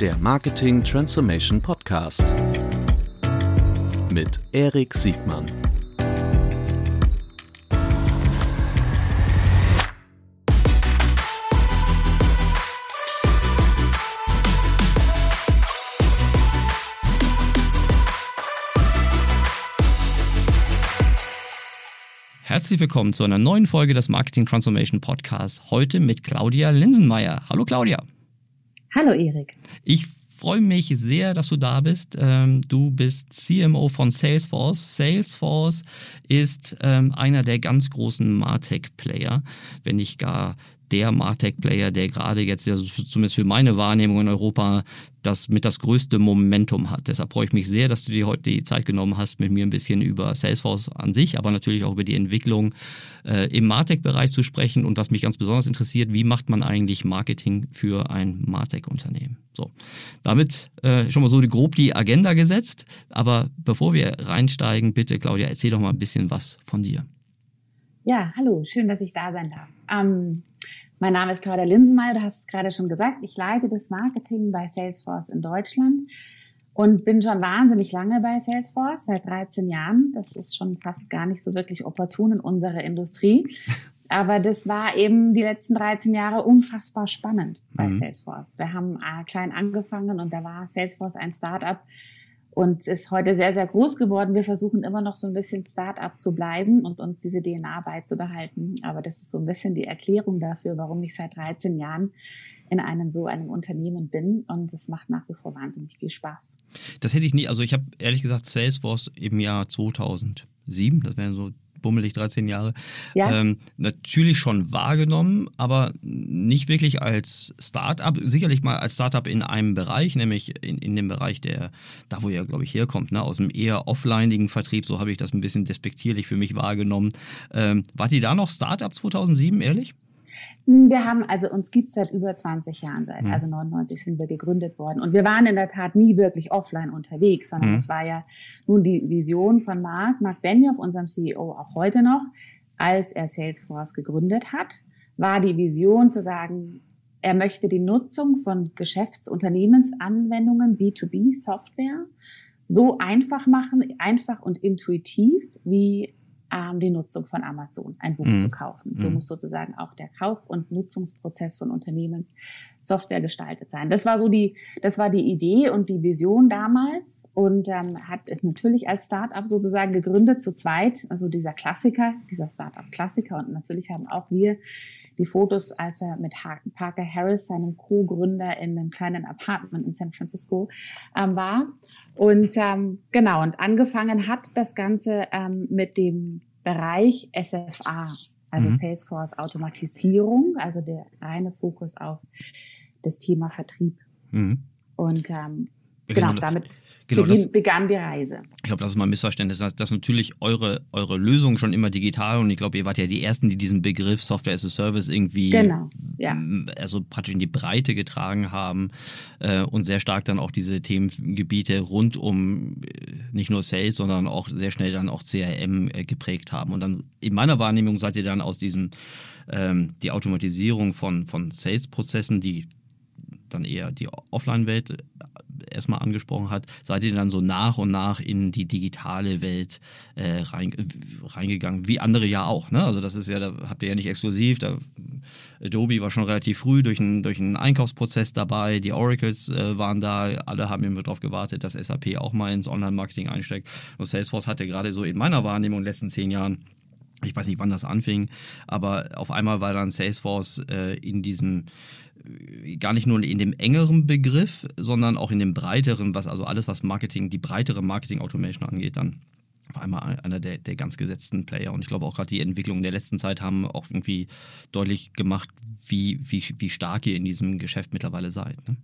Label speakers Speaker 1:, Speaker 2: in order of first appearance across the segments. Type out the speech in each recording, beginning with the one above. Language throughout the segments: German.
Speaker 1: der Marketing Transformation Podcast mit Erik Siegmann.
Speaker 2: Herzlich willkommen zu einer neuen Folge des Marketing Transformation Podcasts. Heute mit Claudia Linsenmeier. Hallo Claudia.
Speaker 3: Hallo Erik.
Speaker 2: Ich freue mich sehr, dass du da bist. Ähm, du bist CMO von Salesforce. Salesforce ist ähm, einer der ganz großen Martech-Player, wenn nicht gar der Martech-Player, der gerade jetzt, zumindest für meine Wahrnehmung in Europa, das mit das größte Momentum hat. Deshalb freue ich mich sehr, dass du dir heute die Zeit genommen hast, mit mir ein bisschen über Salesforce an sich, aber natürlich auch über die Entwicklung äh, im Martech-Bereich zu sprechen. Und was mich ganz besonders interessiert, wie macht man eigentlich Marketing für ein Martech-Unternehmen? So, damit äh, schon mal so grob die Agenda gesetzt. Aber bevor wir reinsteigen, bitte Claudia, erzähl doch mal ein bisschen was von dir.
Speaker 3: Ja, hallo, schön, dass ich da sein darf. Ähm, mein Name ist Claudia Linsenmeier, du hast es gerade schon gesagt. Ich leite das Marketing bei Salesforce in Deutschland und bin schon wahnsinnig lange bei Salesforce, seit 13 Jahren. Das ist schon fast gar nicht so wirklich opportun in unserer Industrie. Aber das war eben die letzten 13 Jahre unfassbar spannend bei mhm. Salesforce. Wir haben äh, klein angefangen und da war Salesforce ein Startup, und ist heute sehr, sehr groß geworden. Wir versuchen immer noch so ein bisschen Start-up zu bleiben und uns diese DNA beizubehalten. Aber das ist so ein bisschen die Erklärung dafür, warum ich seit 13 Jahren in einem so einem Unternehmen bin und es macht nach wie vor wahnsinnig viel Spaß.
Speaker 2: Das hätte ich nie, also ich habe ehrlich gesagt Salesforce im Jahr 2007, das wären so bummelig 13 Jahre, ja. ähm, natürlich schon wahrgenommen, aber nicht wirklich als Startup, sicherlich mal als Startup in einem Bereich, nämlich in, in dem Bereich der, da wo ihr, glaube ich, herkommt, ne, aus dem eher offlineigen Vertrieb, so habe ich das ein bisschen despektierlich für mich wahrgenommen. Ähm, wart ihr da noch Startup 2007, ehrlich?
Speaker 3: Hm, wir haben, also uns gibt seit über 20 Jahren, seit, mhm. also 99 sind wir gegründet worden. Und wir waren in der Tat nie wirklich offline unterwegs, sondern mhm. es war ja nun die Vision von Marc, Marc Benioff, unserem CEO auch heute noch, als er Salesforce gegründet hat, war die Vision zu sagen, er möchte die Nutzung von Geschäftsunternehmensanwendungen, B2B-Software, so einfach machen, einfach und intuitiv, wie ähm, die Nutzung von Amazon, ein Buch mhm. zu kaufen. So mhm. muss sozusagen auch der Kauf- und Nutzungsprozess von Unternehmenssoftware gestaltet sein. Das war so die, das war die Idee und die Vision damals und ähm, hat es natürlich als Startup sozusagen gegründet zu zweit, also dieser Klassiker, dieser Startup-Klassiker und natürlich haben auch wir die Fotos, als er mit Parker Harris, seinem Co-Gründer, in einem kleinen Apartment in San Francisco ähm, war. Und ähm, genau, und angefangen hat das Ganze ähm, mit dem Bereich SFA, also mhm. Salesforce Automatisierung, also der reine Fokus auf das Thema Vertrieb. Mhm. Und ähm, Genau, genau, damit genau, beginn, das, begann die Reise.
Speaker 2: Ich glaube, das ist mal ein Missverständnis, dass, dass natürlich eure, eure Lösung schon immer digital und ich glaube, ihr wart ja die Ersten, die diesen Begriff Software as a Service irgendwie genau, ja. also praktisch in die Breite getragen haben äh, und sehr stark dann auch diese Themengebiete rund um äh, nicht nur Sales, sondern auch sehr schnell dann auch CRM äh, geprägt haben. Und dann in meiner Wahrnehmung seid ihr dann aus diesem ähm, die Automatisierung von, von Sales-Prozessen, die dann eher die Offline-Welt äh, erstmal angesprochen hat, seid ihr dann so nach und nach in die digitale Welt äh, rein, reingegangen, wie andere ja auch. Ne? Also das ist ja, da habt ihr ja nicht exklusiv, da Adobe war schon relativ früh durch einen, durch einen Einkaufsprozess dabei, die Oracles äh, waren da, alle haben immer darauf gewartet, dass SAP auch mal ins Online-Marketing einsteckt. Und Salesforce hatte gerade so in meiner Wahrnehmung in den letzten zehn Jahren ich weiß nicht, wann das anfing, aber auf einmal war dann Salesforce äh, in diesem gar nicht nur in dem engeren Begriff, sondern auch in dem breiteren, was also alles, was Marketing, die breitere Marketing-Automation angeht, dann war einmal einer der, der ganz gesetzten Player. Und ich glaube auch gerade die Entwicklungen der letzten Zeit haben auch irgendwie deutlich gemacht, wie, wie, wie stark ihr in diesem Geschäft mittlerweile seid. Ne?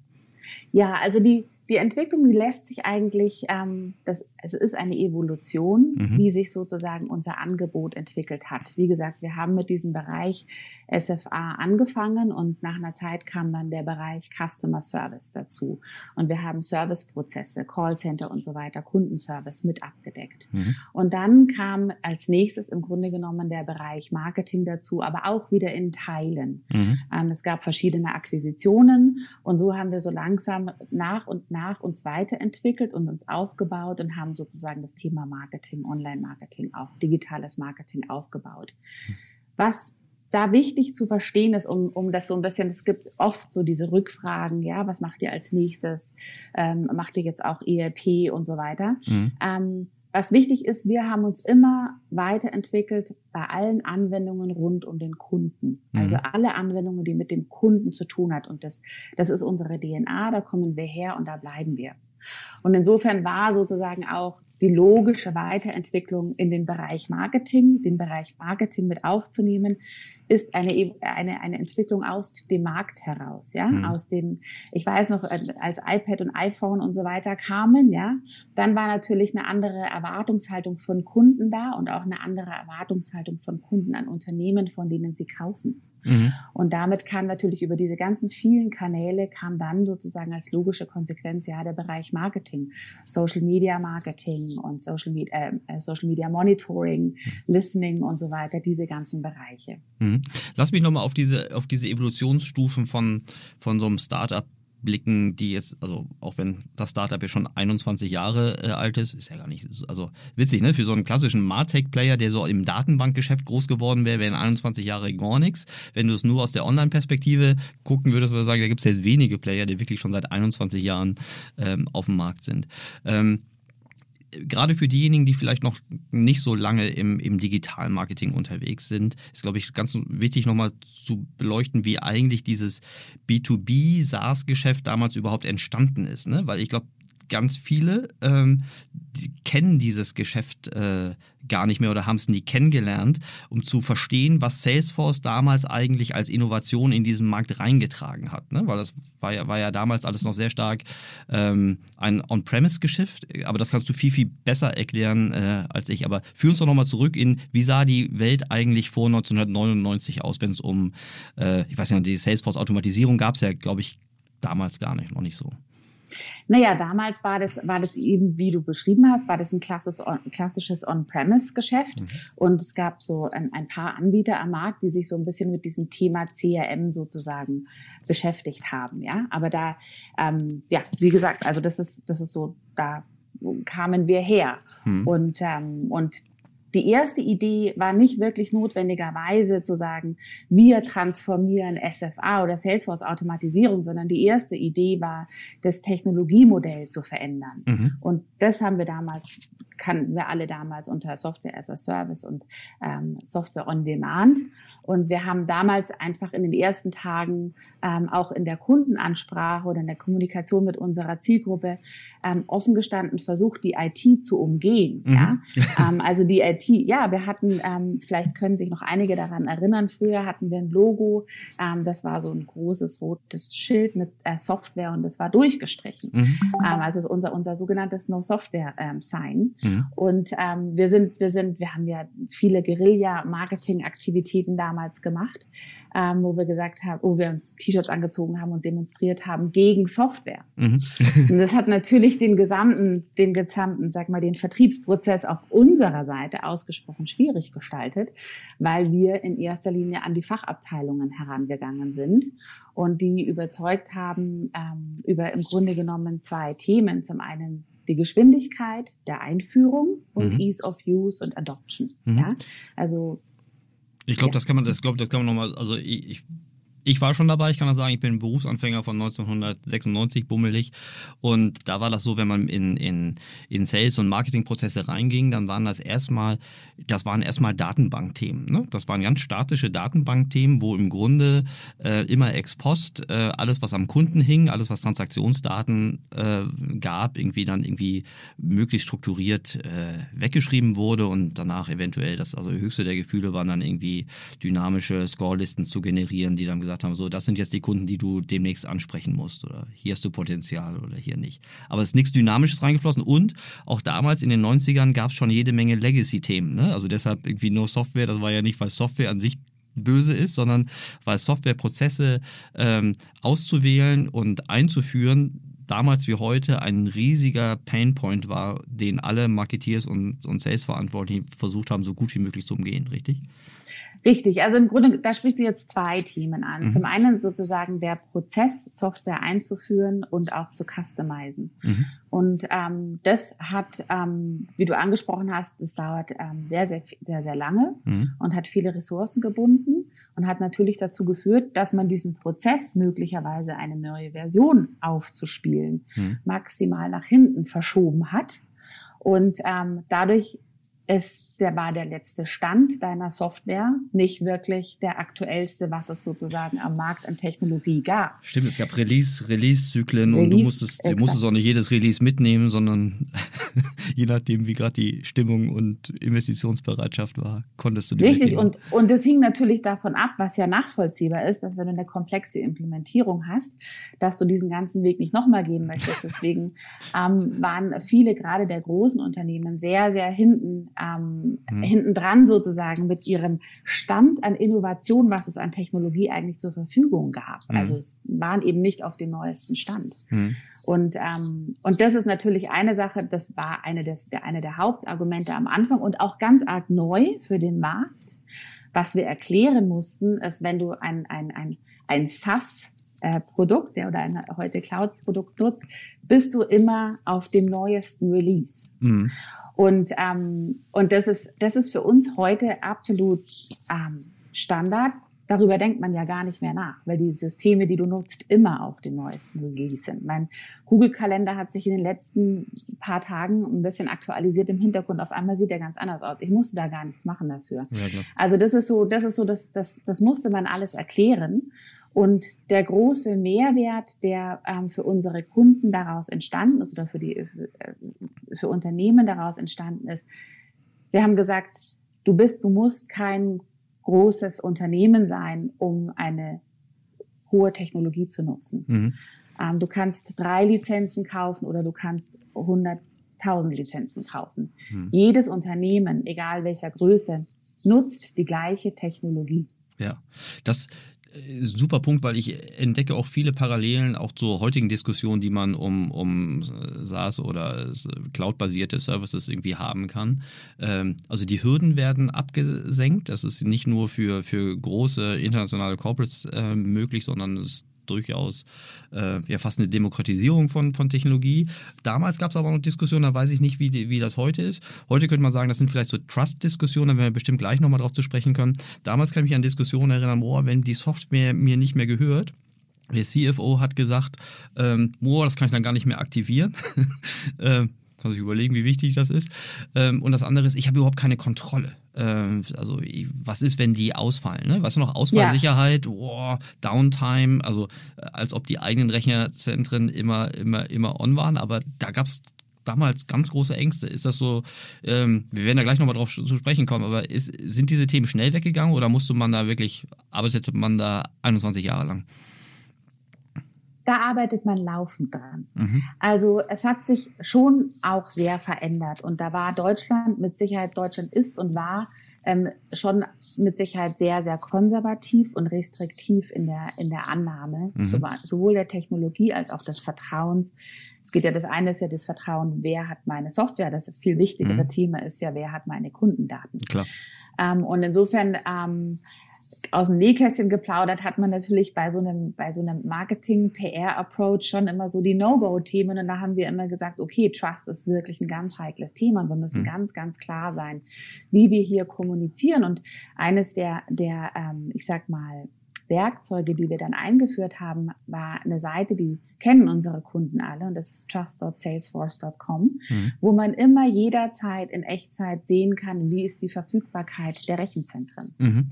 Speaker 3: Ja, also die, die Entwicklung, die lässt sich eigentlich, ähm, das, es ist eine Evolution, mhm. wie sich sozusagen unser Angebot entwickelt hat. Wie gesagt, wir haben mit diesem Bereich SFA angefangen und nach einer Zeit kam dann der Bereich Customer Service dazu. Und wir haben Serviceprozesse, Callcenter und so weiter, Kundenservice mit abgedeckt. Mhm. Und dann kam als nächstes im Grunde genommen der Bereich Marketing dazu, aber auch wieder in Teilen. Mhm. Ähm, es gab verschiedene Akquisitionen und so haben wir so langsam nach und nach uns weiterentwickelt und uns aufgebaut und haben sozusagen das Thema Marketing, Online-Marketing, auch digitales Marketing aufgebaut. Was da wichtig zu verstehen ist, um, um das so ein bisschen, es gibt oft so diese Rückfragen, ja, was macht ihr als nächstes? Ähm, macht ihr jetzt auch ERP und so weiter? Mhm. Ähm, was wichtig ist, wir haben uns immer weiterentwickelt bei allen Anwendungen rund um den Kunden. Mhm. Also alle Anwendungen, die mit dem Kunden zu tun hat. Und das, das ist unsere DNA, da kommen wir her und da bleiben wir. Und insofern war sozusagen auch die logische Weiterentwicklung in den Bereich Marketing, den Bereich Marketing mit aufzunehmen, ist eine, eine, eine Entwicklung aus dem Markt heraus, ja, mhm. aus dem, ich weiß noch, äh, als iPad und iPhone und so weiter kamen, ja, dann war natürlich eine andere Erwartungshaltung von Kunden da und auch eine andere Erwartungshaltung von Kunden an Unternehmen, von denen sie kaufen. Mhm. Und damit kam natürlich über diese ganzen vielen Kanäle kam dann sozusagen als logische Konsequenz ja der Bereich Marketing, Social Media Marketing und Social Media, äh, Social Media Monitoring, mhm. Listening und so weiter, diese ganzen Bereiche.
Speaker 2: Mhm. Lass mich nochmal auf diese, auf diese Evolutionsstufen von, von so einem Startup blicken, die jetzt, also auch wenn das Startup ja schon 21 Jahre äh, alt ist, ist ja gar nicht, also witzig, ne? Für so einen klassischen Martech-Player, der so im Datenbankgeschäft groß geworden wäre, wären 21 Jahre gar nichts. Wenn du es nur aus der Online-Perspektive gucken würdest, würde ich sagen, da gibt es jetzt wenige Player, die wirklich schon seit 21 Jahren ähm, auf dem Markt sind. Ähm, gerade für diejenigen, die vielleicht noch nicht so lange im, im digitalen Marketing unterwegs sind, ist, glaube ich, ganz wichtig nochmal zu beleuchten, wie eigentlich dieses B2B-SaaS-Geschäft damals überhaupt entstanden ist. Ne? Weil ich glaube, ganz viele ähm, die kennen dieses Geschäft äh, gar nicht mehr oder haben es nie kennengelernt, um zu verstehen, was Salesforce damals eigentlich als Innovation in diesen Markt reingetragen hat. Ne? Weil das war ja, war ja damals alles noch sehr stark ähm, ein On-Premise-Geschäft, aber das kannst du viel, viel besser erklären äh, als ich. Aber führ uns doch nochmal zurück in, wie sah die Welt eigentlich vor 1999 aus, wenn es um, äh, ich weiß nicht, die Salesforce-Automatisierung gab es ja, glaube ich, damals gar nicht, noch nicht so.
Speaker 3: Naja, damals war das, war das eben, wie du beschrieben hast, war das ein klassisches On-Premise-Geschäft. Mhm. Und es gab so ein, ein, paar Anbieter am Markt, die sich so ein bisschen mit diesem Thema CRM sozusagen beschäftigt haben. Ja, aber da, ähm, ja, wie gesagt, also das ist, das ist so, da kamen wir her. Mhm. Und, ähm, und die erste Idee war nicht wirklich notwendigerweise zu sagen, wir transformieren SFA oder Salesforce Automatisierung, sondern die erste Idee war, das Technologiemodell zu verändern. Mhm. Und das haben wir damals kannten wir alle damals unter Software as a Service und ähm, Software on Demand. Und wir haben damals einfach in den ersten Tagen ähm, auch in der Kundenansprache oder in der Kommunikation mit unserer Zielgruppe ähm, offen gestanden versucht, die IT zu umgehen. Mhm. Ja? ähm, also die IT, ja, wir hatten, ähm, vielleicht können sich noch einige daran erinnern, früher hatten wir ein Logo, ähm, das war so ein großes rotes Schild mit äh, Software und das war durchgestrichen. Mhm. Ähm, also unser, unser sogenanntes No-Software-Sign. Mhm. Und ähm, wir sind, wir sind, wir haben ja viele Guerilla-Marketing-Aktivitäten damals gemacht, ähm, wo wir gesagt haben, wo wir uns T-Shirts angezogen haben und demonstriert haben gegen Software. Mhm. und das hat natürlich den gesamten, den gesamten, sag mal, den Vertriebsprozess auf unserer Seite ausgesprochen schwierig gestaltet, weil wir in erster Linie an die Fachabteilungen herangegangen sind und die überzeugt haben ähm, über im Grunde genommen zwei Themen. Zum einen die Geschwindigkeit der Einführung und mhm. Ease of Use und Adoption. Mhm. Ja, also
Speaker 2: ich glaube, ja. das kann man, das glaube, das kann man nochmal. Also ich, ich ich war schon dabei, ich kann das sagen, ich bin Berufsanfänger von 1996, bummelig. Und da war das so, wenn man in, in, in Sales- und Marketingprozesse reinging, dann waren das erstmal, das waren erstmal Datenbankthemen. Ne? Das waren ganz statische Datenbankthemen, wo im Grunde äh, immer ex post äh, alles, was am Kunden hing, alles, was Transaktionsdaten äh, gab, irgendwie dann irgendwie möglichst strukturiert äh, weggeschrieben wurde und danach eventuell das, also höchste der Gefühle waren dann irgendwie dynamische Scorelisten zu generieren, die dann gesagt gesagt haben, so, das sind jetzt die Kunden, die du demnächst ansprechen musst oder hier hast du Potenzial oder hier nicht. Aber es ist nichts Dynamisches reingeflossen und auch damals in den 90ern gab es schon jede Menge Legacy-Themen. Ne? Also deshalb irgendwie No Software, das war ja nicht, weil Software an sich böse ist, sondern weil Softwareprozesse ähm, auszuwählen und einzuführen damals wie heute ein riesiger Painpoint war, den alle Marketeers und, und Sales-Verantwortlichen versucht haben, so gut wie möglich zu umgehen, richtig?
Speaker 3: Richtig, also im Grunde, da sprichst du jetzt zwei Themen an. Mhm. Zum einen sozusagen der Prozess, Software einzuführen und auch zu customizen. Mhm. Und ähm, das hat, ähm, wie du angesprochen hast, es dauert ähm, sehr, sehr, sehr, sehr lange mhm. und hat viele Ressourcen gebunden und hat natürlich dazu geführt, dass man diesen Prozess möglicherweise eine neue Version aufzuspielen mhm. maximal nach hinten verschoben hat. Und ähm, dadurch ist, der war der letzte Stand deiner Software, nicht wirklich der aktuellste, was es sozusagen am Markt an Technologie gab.
Speaker 2: Stimmt, es gab Release, Release-Zyklen Release, und du musstest, du musstest auch nicht jedes Release mitnehmen, sondern je nachdem, wie gerade die Stimmung und Investitionsbereitschaft war, konntest du
Speaker 3: die Richtig, mitnehmen. und, und das hing natürlich davon ab, was ja nachvollziehbar ist, dass wenn du eine komplexe Implementierung hast, dass du diesen ganzen Weg nicht nochmal gehen möchtest. Deswegen ähm, waren viele gerade der großen Unternehmen sehr, sehr hinten ähm, mhm. hinten dran sozusagen mit ihrem Stand an Innovation, was es an Technologie eigentlich zur Verfügung gab. Mhm. Also es waren eben nicht auf dem neuesten Stand. Mhm. Und, ähm, und das ist natürlich eine Sache, das war eine, des, der, eine der Hauptargumente am Anfang und auch ganz arg neu für den Markt. Was wir erklären mussten, ist, wenn du ein, ein, ein, ein SaaS äh, Produkt der oder ein heute Cloud-Produkt nutzt, bist du immer auf dem neuesten Release. Mhm. Und, ähm, und das, ist, das ist für uns heute absolut ähm, Standard. Darüber denkt man ja gar nicht mehr nach, weil die Systeme, die du nutzt, immer auf den neuesten Release sind. Mein Google-Kalender hat sich in den letzten paar Tagen ein bisschen aktualisiert im Hintergrund. Auf einmal sieht er ganz anders aus. Ich musste da gar nichts machen dafür. Ja, also das ist so, das ist so, das, das, das musste man alles erklären. Und der große Mehrwert, der ähm, für unsere Kunden daraus entstanden ist oder für die für, äh, für Unternehmen daraus entstanden ist, wir haben gesagt, du bist, du musst kein großes Unternehmen sein, um eine hohe Technologie zu nutzen. Mhm. Ähm, du kannst drei Lizenzen kaufen oder du kannst 100.000 Lizenzen kaufen. Mhm. Jedes Unternehmen, egal welcher Größe, nutzt die gleiche Technologie.
Speaker 2: Ja, das, super Punkt, weil ich entdecke auch viele Parallelen auch zur heutigen Diskussion, die man um, um SaaS oder Cloud-basierte Services irgendwie haben kann. Ähm, also die Hürden werden abgesenkt. Das ist nicht nur für, für große internationale Corporates äh, möglich, sondern es durchaus äh, ja fast eine Demokratisierung von, von Technologie. Damals gab es aber noch Diskussionen, da weiß ich nicht, wie, wie das heute ist. Heute könnte man sagen, das sind vielleicht so Trust-Diskussionen, da werden wir bestimmt gleich nochmal drauf zu sprechen können. Damals kann ich mich an Diskussionen erinnern, oh, wenn die Software mir nicht mehr gehört, der CFO hat gesagt, ähm, Moa, das kann ich dann gar nicht mehr aktivieren. äh, kann sich überlegen, wie wichtig das ist. Ähm, und das andere ist, ich habe überhaupt keine Kontrolle. Ähm, also was ist, wenn die ausfallen? Ne? Weißt du noch, Ausfallsicherheit, ja. wow, Downtime, also äh, als ob die eigenen Rechnerzentren immer, immer, immer on waren, aber da gab es damals ganz große Ängste. Ist das so, ähm, wir werden da gleich nochmal drauf zu sprechen kommen, aber ist, sind diese Themen schnell weggegangen oder musste man da wirklich, arbeitete man da 21 Jahre lang?
Speaker 3: Da arbeitet man laufend dran. Mhm. Also es hat sich schon auch sehr verändert und da war Deutschland mit Sicherheit, Deutschland ist und war ähm, schon mit Sicherheit sehr, sehr konservativ und restriktiv in der, in der Annahme, mhm. sowohl der Technologie als auch des Vertrauens. Es geht ja, das eine ist ja das Vertrauen, wer hat meine Software, das viel wichtigere mhm. Thema ist ja, wer hat meine Kundendaten. Klar. Ähm, und insofern ähm, aus dem Nähkästchen geplaudert, hat man natürlich bei so einem, bei so einem Marketing-PR-Approach schon immer so die No-Go-Themen. Und da haben wir immer gesagt, okay, Trust ist wirklich ein ganz heikles Thema und wir müssen mhm. ganz, ganz klar sein, wie wir hier kommunizieren. Und eines der, der, ähm, ich sag mal, Werkzeuge, die wir dann eingeführt haben, war eine Seite, die kennen unsere Kunden alle und das ist trust.salesforce.com, mhm. wo man immer jederzeit in Echtzeit sehen kann, wie ist die Verfügbarkeit der Rechenzentren. Mhm.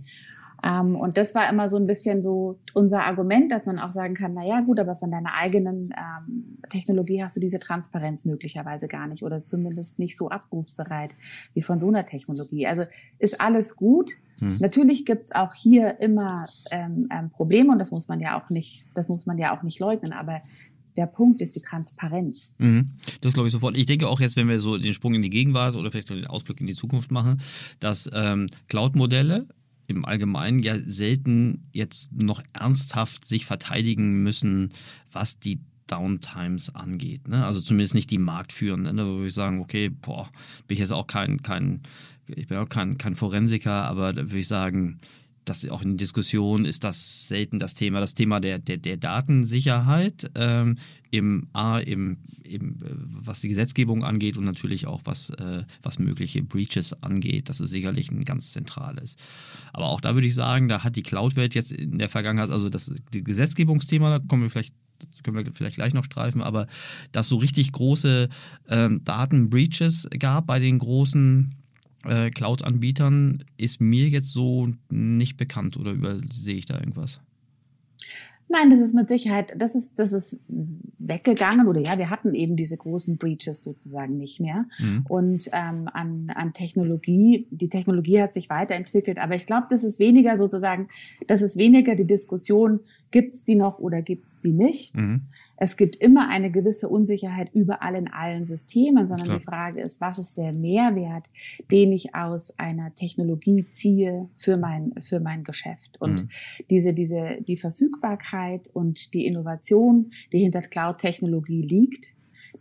Speaker 3: Ähm, und das war immer so ein bisschen so unser Argument, dass man auch sagen kann, na ja, gut, aber von deiner eigenen ähm, Technologie hast du diese Transparenz möglicherweise gar nicht oder zumindest nicht so abrufbereit wie von so einer Technologie. Also ist alles gut. Hm. Natürlich gibt's auch hier immer ähm, ähm, Probleme und das muss man ja auch nicht, das muss man ja auch nicht leugnen, aber der Punkt ist die Transparenz.
Speaker 2: Mhm. Das glaube ich sofort. Ich denke auch jetzt, wenn wir so den Sprung in die Gegenwart oder vielleicht den Ausblick in die Zukunft machen, dass ähm, Cloud-Modelle im Allgemeinen ja selten jetzt noch ernsthaft sich verteidigen müssen, was die Downtimes angeht. Ne? Also zumindest nicht die marktführenden, ne? wo wir sagen, okay, boah, bin ich jetzt auch kein, kein ich bin auch kein, kein Forensiker, aber da würde ich sagen, das auch in Diskussionen ist das selten das Thema. Das Thema der, der, der Datensicherheit ähm, im A, im, im, äh, was die Gesetzgebung angeht und natürlich auch was, äh, was mögliche Breaches angeht. Das ist sicherlich ein ganz zentrales. Aber auch da würde ich sagen, da hat die Cloud-Welt jetzt in der Vergangenheit, also das Gesetzgebungsthema, da kommen wir vielleicht können wir vielleicht gleich noch streifen, aber dass so richtig große ähm, Datenbreaches gab bei den großen äh, Cloud-Anbietern ist mir jetzt so nicht bekannt oder übersehe ich da irgendwas?
Speaker 3: Nein, das ist mit Sicherheit, das ist, das ist weggegangen oder ja, wir hatten eben diese großen Breaches sozusagen nicht mehr. Mhm. Und ähm, an, an Technologie, die Technologie hat sich weiterentwickelt, aber ich glaube, das ist weniger sozusagen, das ist weniger die Diskussion, gibt's die noch oder gibt's die nicht. Mhm. Es gibt immer eine gewisse Unsicherheit überall in allen Systemen, sondern Klar. die Frage ist, was ist der Mehrwert, den ich aus einer Technologie ziehe für mein, für mein Geschäft? Und mhm. diese, diese, die Verfügbarkeit und die Innovation, die hinter Cloud-Technologie liegt,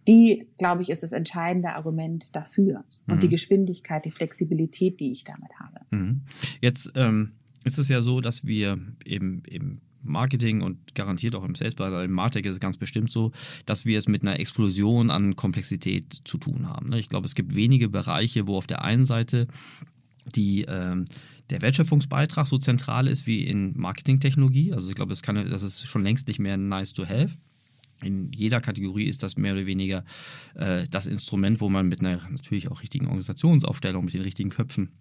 Speaker 3: die, glaube ich, ist das entscheidende Argument dafür. Und mhm. die Geschwindigkeit, die Flexibilität, die ich damit habe.
Speaker 2: Mhm. Jetzt ähm, ist es ja so, dass wir eben, eben Marketing und garantiert auch im Sales, weil im Martech ist es ganz bestimmt so, dass wir es mit einer Explosion an Komplexität zu tun haben. Ne? Ich glaube, es gibt wenige Bereiche, wo auf der einen Seite die, äh, der Wertschöpfungsbeitrag so zentral ist wie in Marketingtechnologie. Also ich glaube, das, kann, das ist schon längst nicht mehr nice to have. In jeder Kategorie ist das mehr oder weniger äh, das Instrument, wo man mit einer natürlich auch richtigen Organisationsaufstellung, mit den richtigen Köpfen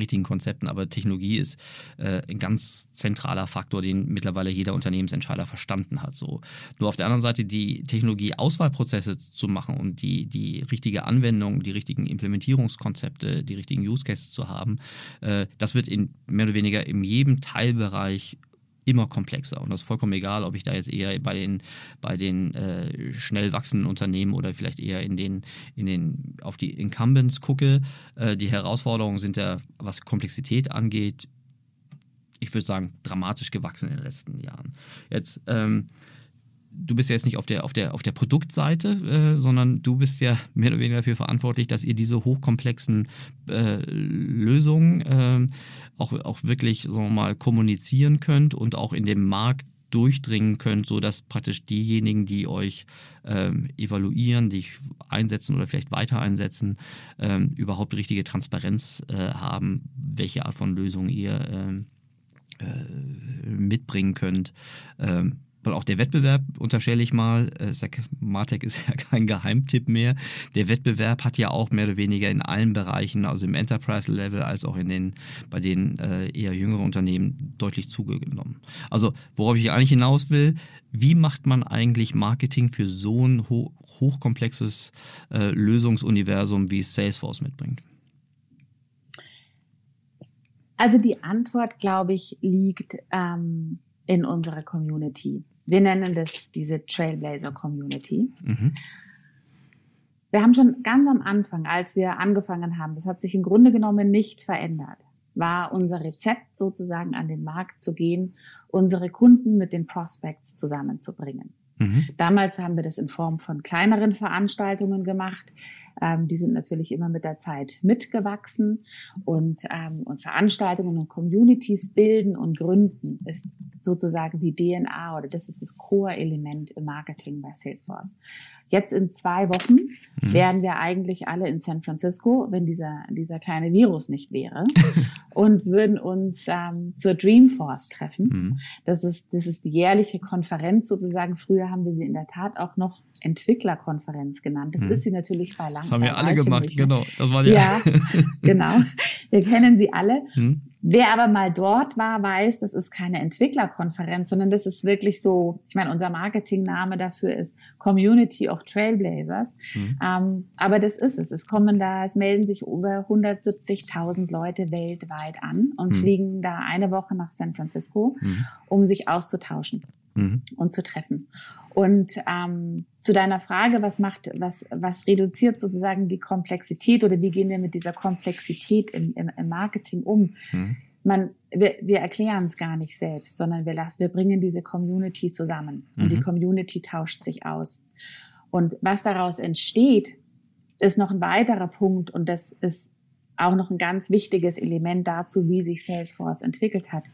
Speaker 2: richtigen Konzepten, aber Technologie ist äh, ein ganz zentraler Faktor, den mittlerweile jeder Unternehmensentscheider verstanden hat. So. Nur auf der anderen Seite die Technologie-Auswahlprozesse zu machen und die, die richtige Anwendung, die richtigen Implementierungskonzepte, die richtigen Use Cases zu haben, äh, das wird in mehr oder weniger in jedem Teilbereich immer komplexer. Und das ist vollkommen egal, ob ich da jetzt eher bei den, bei den äh, schnell wachsenden Unternehmen oder vielleicht eher in den, in den, auf die Incumbents gucke. Äh, die Herausforderungen sind ja, was Komplexität angeht, ich würde sagen, dramatisch gewachsen in den letzten Jahren. Jetzt ähm, du bist ja jetzt nicht auf der, auf der, auf der Produktseite, äh, sondern du bist ja mehr oder weniger dafür verantwortlich, dass ihr diese hochkomplexen äh, Lösungen äh, auch, auch wirklich sagen wir mal, kommunizieren könnt und auch in dem Markt durchdringen könnt, sodass praktisch diejenigen, die euch ähm, evaluieren, die einsetzen oder vielleicht weiter einsetzen, ähm, überhaupt richtige Transparenz äh, haben, welche Art von Lösung ihr ähm, äh, mitbringen könnt. Ähm, weil auch der Wettbewerb, unterstelle ich mal, äh, Martech ist ja kein Geheimtipp mehr, der Wettbewerb hat ja auch mehr oder weniger in allen Bereichen, also im Enterprise-Level als auch in den, bei den äh, eher jüngeren Unternehmen deutlich zugenommen. Also worauf ich eigentlich hinaus will, wie macht man eigentlich Marketing für so ein ho hochkomplexes äh, Lösungsuniversum, wie es Salesforce mitbringt?
Speaker 3: Also die Antwort, glaube ich, liegt ähm, in unserer Community. Wir nennen das diese Trailblazer Community. Mhm. Wir haben schon ganz am Anfang, als wir angefangen haben, das hat sich im Grunde genommen nicht verändert, war unser Rezept sozusagen an den Markt zu gehen, unsere Kunden mit den Prospects zusammenzubringen. Mhm. Damals haben wir das in Form von kleineren Veranstaltungen gemacht. Ähm, die sind natürlich immer mit der Zeit mitgewachsen und, ähm, und Veranstaltungen und Communities bilden und gründen ist sozusagen die DNA oder das ist das Core-Element im Marketing bei Salesforce. Jetzt in zwei Wochen mhm. wären wir eigentlich alle in San Francisco, wenn dieser, dieser kleine Virus nicht wäre und würden uns ähm, zur Dreamforce treffen. Mhm. Das ist, das ist die jährliche Konferenz sozusagen. Früher haben wir sie in der Tat auch noch Entwicklerkonferenz genannt. Das mhm. ist sie natürlich bei
Speaker 2: lang. Das haben wir alle gemacht,
Speaker 3: nicht.
Speaker 2: genau.
Speaker 3: Das war ja. ja, genau. Wir kennen sie alle. Mhm. Wer aber mal dort war, weiß, das ist keine Entwicklerkonferenz, sondern das ist wirklich so, ich meine, unser Marketingname dafür ist Community of Trailblazers. Mhm. Ähm, aber das ist es. Es kommen da, es melden sich über 170.000 Leute weltweit an und mhm. fliegen da eine Woche nach San Francisco, mhm. um sich auszutauschen mhm. und zu treffen. Und ähm, zu deiner Frage, was macht, was, was reduziert sozusagen die Komplexität oder wie gehen wir mit dieser Komplexität im, im, im Marketing um? Mhm. Man, wir, wir erklären es gar nicht selbst, sondern wir lassen, wir bringen diese Community zusammen und die mhm. Community tauscht sich aus. Und was daraus entsteht, ist noch ein weiterer Punkt und das ist auch noch ein ganz wichtiges Element dazu, wie sich Salesforce entwickelt hat.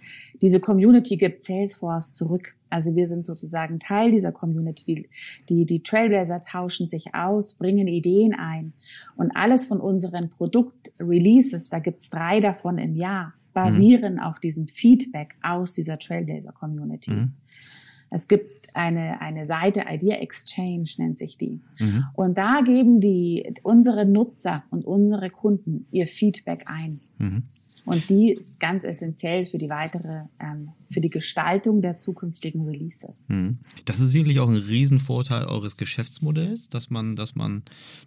Speaker 3: Diese Community gibt Salesforce zurück. Also wir sind sozusagen Teil dieser Community. Die, die Trailblazer tauschen sich aus, bringen Ideen ein. Und alles von unseren Produktreleases, da gibt's drei davon im Jahr, basieren mhm. auf diesem Feedback aus dieser Trailblazer Community. Mhm. Es gibt eine, eine Seite, Idea Exchange nennt sich die. Mhm. Und da geben die, unsere Nutzer und unsere Kunden ihr Feedback ein. Mhm. Und die ist ganz essentiell für die weitere, ähm, für die Gestaltung der zukünftigen Releases.
Speaker 2: Mhm. Das ist sicherlich auch ein Riesenvorteil eures Geschäftsmodells, dass man, dass man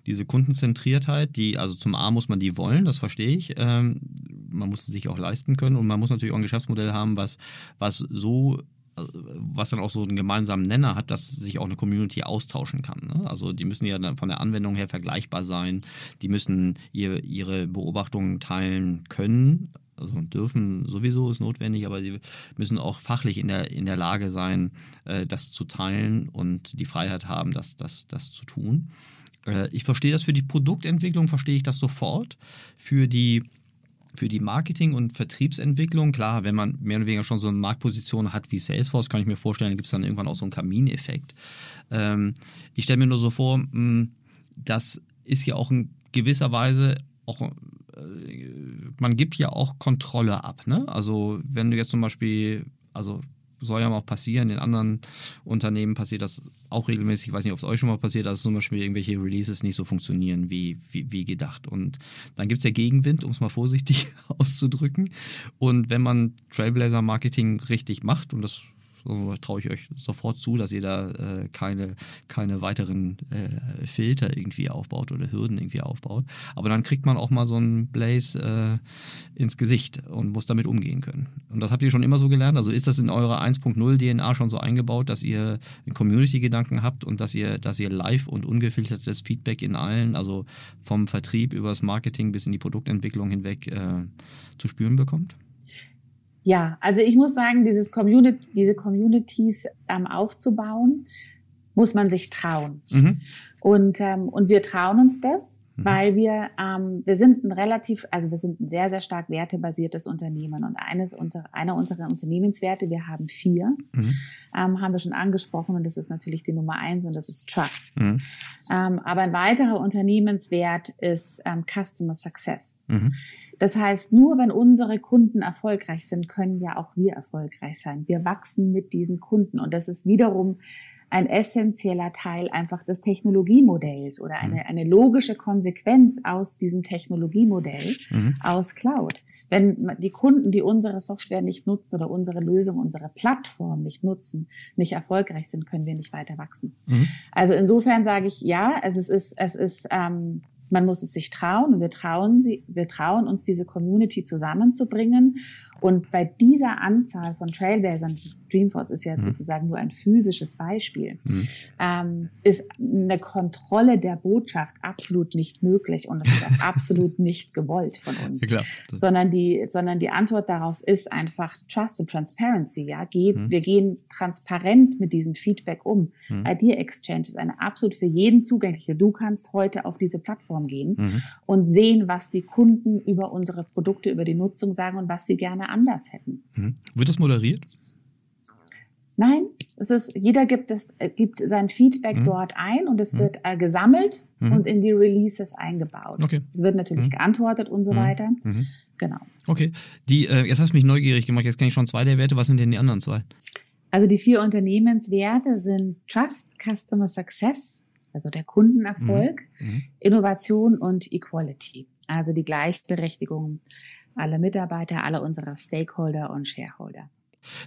Speaker 2: diese Kundenzentriertheit, die, also zum A muss man die wollen, das verstehe ich. Ähm, man muss sie sich auch leisten können und man muss natürlich auch ein Geschäftsmodell haben, was, was so was dann auch so einen gemeinsamen Nenner hat, dass sich auch eine Community austauschen kann. Ne? Also die müssen ja von der Anwendung her vergleichbar sein, die müssen ihr, ihre Beobachtungen teilen können, also dürfen sowieso ist notwendig, aber sie müssen auch fachlich in der, in der Lage sein, äh, das zu teilen und die Freiheit haben, das, das, das zu tun. Äh, ich verstehe das für die Produktentwicklung, verstehe ich das sofort. Für die für die Marketing- und Vertriebsentwicklung, klar, wenn man mehr oder weniger schon so eine Marktposition hat wie Salesforce, kann ich mir vorstellen, gibt es dann irgendwann auch so einen Kamineffekt. Ähm, ich stelle mir nur so vor, mh, hm, das ist ja auch in gewisser Weise auch, äh, man gibt ja auch Kontrolle ab. Ne? Also wenn du jetzt zum Beispiel, also soll ja auch passieren. In anderen Unternehmen passiert das auch regelmäßig. Ich weiß nicht, ob es euch schon mal passiert, dass zum Beispiel irgendwelche Releases nicht so funktionieren wie, wie, wie gedacht. Und dann gibt es ja Gegenwind, um es mal vorsichtig auszudrücken. Und wenn man Trailblazer-Marketing richtig macht, und das traue ich euch sofort zu, dass ihr da äh, keine, keine weiteren äh, Filter irgendwie aufbaut oder Hürden irgendwie aufbaut. Aber dann kriegt man auch mal so einen Blaze äh, ins Gesicht und muss damit umgehen können. Und das habt ihr schon immer so gelernt? Also ist das in eurer 1.0 DNA schon so eingebaut, dass ihr einen Community-Gedanken habt und dass ihr, dass ihr live und ungefiltertes Feedback in allen, also vom Vertrieb über das Marketing bis in die Produktentwicklung hinweg äh, zu spüren bekommt?
Speaker 3: Ja, also ich muss sagen, dieses Community, diese Communities ähm, aufzubauen, muss man sich trauen. Mhm. Und, ähm, und wir trauen uns das, mhm. weil wir, ähm, wir sind ein relativ, also wir sind ein sehr, sehr stark wertebasiertes Unternehmen. Und eines unter, einer unserer Unternehmenswerte, wir haben vier, mhm. ähm, haben wir schon angesprochen und das ist natürlich die Nummer eins und das ist Trust. Mhm. Ähm, aber ein weiterer Unternehmenswert ist ähm, Customer Success. Das heißt, nur wenn unsere Kunden erfolgreich sind, können ja auch wir erfolgreich sein. Wir wachsen mit diesen Kunden und das ist wiederum ein essentieller Teil einfach des Technologiemodells oder eine, mhm. eine logische Konsequenz aus diesem Technologiemodell, mhm. aus Cloud. Wenn die Kunden, die unsere Software nicht nutzen oder unsere Lösung, unsere Plattform nicht nutzen, nicht erfolgreich sind, können wir nicht weiter wachsen. Mhm. Also insofern sage ich ja, es ist, es ist ähm, man muss es sich trauen und wir trauen, sie, wir trauen uns, diese Community zusammenzubringen. Und bei dieser Anzahl von Trailblazern, Dreamforce ist ja mhm. sozusagen nur ein physisches Beispiel, mhm. ähm, ist eine Kontrolle der Botschaft absolut nicht möglich und das ist auch absolut nicht gewollt von uns. Ja. Sondern die, sondern die Antwort darauf ist einfach Trust and Transparency. Ja, Geht, mhm. wir gehen transparent mit diesem Feedback um. Mhm. Idea Exchange ist eine absolut für jeden zugängliche. Du kannst heute auf diese Plattform gehen mhm. und sehen, was die Kunden über unsere Produkte, über die Nutzung sagen und was sie gerne anders hätten.
Speaker 2: Mhm. Wird das moderiert?
Speaker 3: Nein, es ist, jeder gibt, es, äh, gibt sein Feedback mhm. dort ein und es mhm. wird äh, gesammelt mhm. und in die Releases eingebaut. Okay. Es wird natürlich mhm. geantwortet und so mhm. weiter. Mhm. Genau.
Speaker 2: Okay. Die, äh, jetzt hast du mich neugierig gemacht, jetzt kenne ich schon zwei der Werte. Was sind denn die anderen zwei?
Speaker 3: Also die vier Unternehmenswerte sind Trust, Customer Success, also der Kundenerfolg, Innovation und Equality, also die Gleichberechtigung alle Mitarbeiter, alle unsere Stakeholder und Shareholder.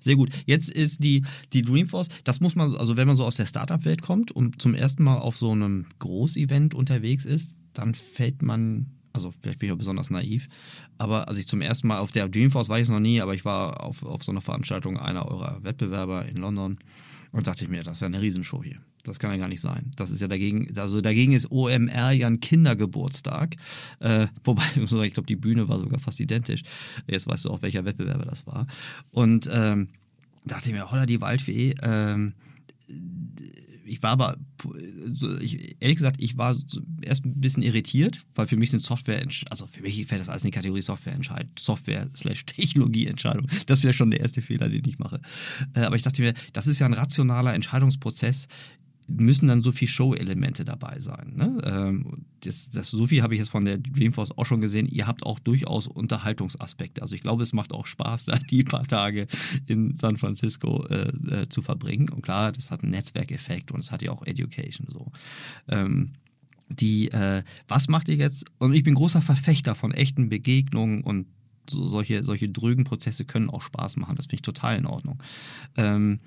Speaker 2: Sehr gut. Jetzt ist die, die Dreamforce, das muss man, also wenn man so aus der Startup-Welt kommt und zum ersten Mal auf so einem Großevent unterwegs ist, dann fällt man also vielleicht bin ich auch besonders naiv, aber als ich zum ersten Mal auf der Dreamforce war ich es noch nie, aber ich war auf, auf so einer Veranstaltung einer eurer Wettbewerber in London und dachte ich mir, das ist ja eine Riesenshow hier. Das kann ja gar nicht sein. Das ist ja dagegen, also dagegen ist OMR ja ein Kindergeburtstag. Äh, wobei, ich glaube, die Bühne war sogar fast identisch. Jetzt weißt du auch, welcher Wettbewerber das war. Und ähm, dachte ich mir, holla die Waldfee, ähm, ich war aber, so, ich, ehrlich gesagt, ich war so erst ein bisschen irritiert, weil für mich sind Software, also für mich fällt das alles in die Kategorie Softwareentscheid, Software slash Technologieentscheidung. Das wäre schon der erste Fehler, den ich mache. Äh, aber ich dachte mir, das ist ja ein rationaler Entscheidungsprozess, müssen dann so viel Show-Elemente dabei sein. Ne? Ähm, das, das, so viel habe ich jetzt von der Dreamforce auch schon gesehen. Ihr habt auch durchaus Unterhaltungsaspekte. Also ich glaube, es macht auch Spaß, da die paar Tage in San Francisco äh, äh, zu verbringen. Und klar, das hat einen Netzwerkeffekt und es hat ja auch Education so. Ähm, die, äh, was macht ihr jetzt? Und ich bin großer Verfechter von echten Begegnungen und so, solche, solche drögen Prozesse können auch Spaß machen. Das finde ich total in Ordnung. Ähm,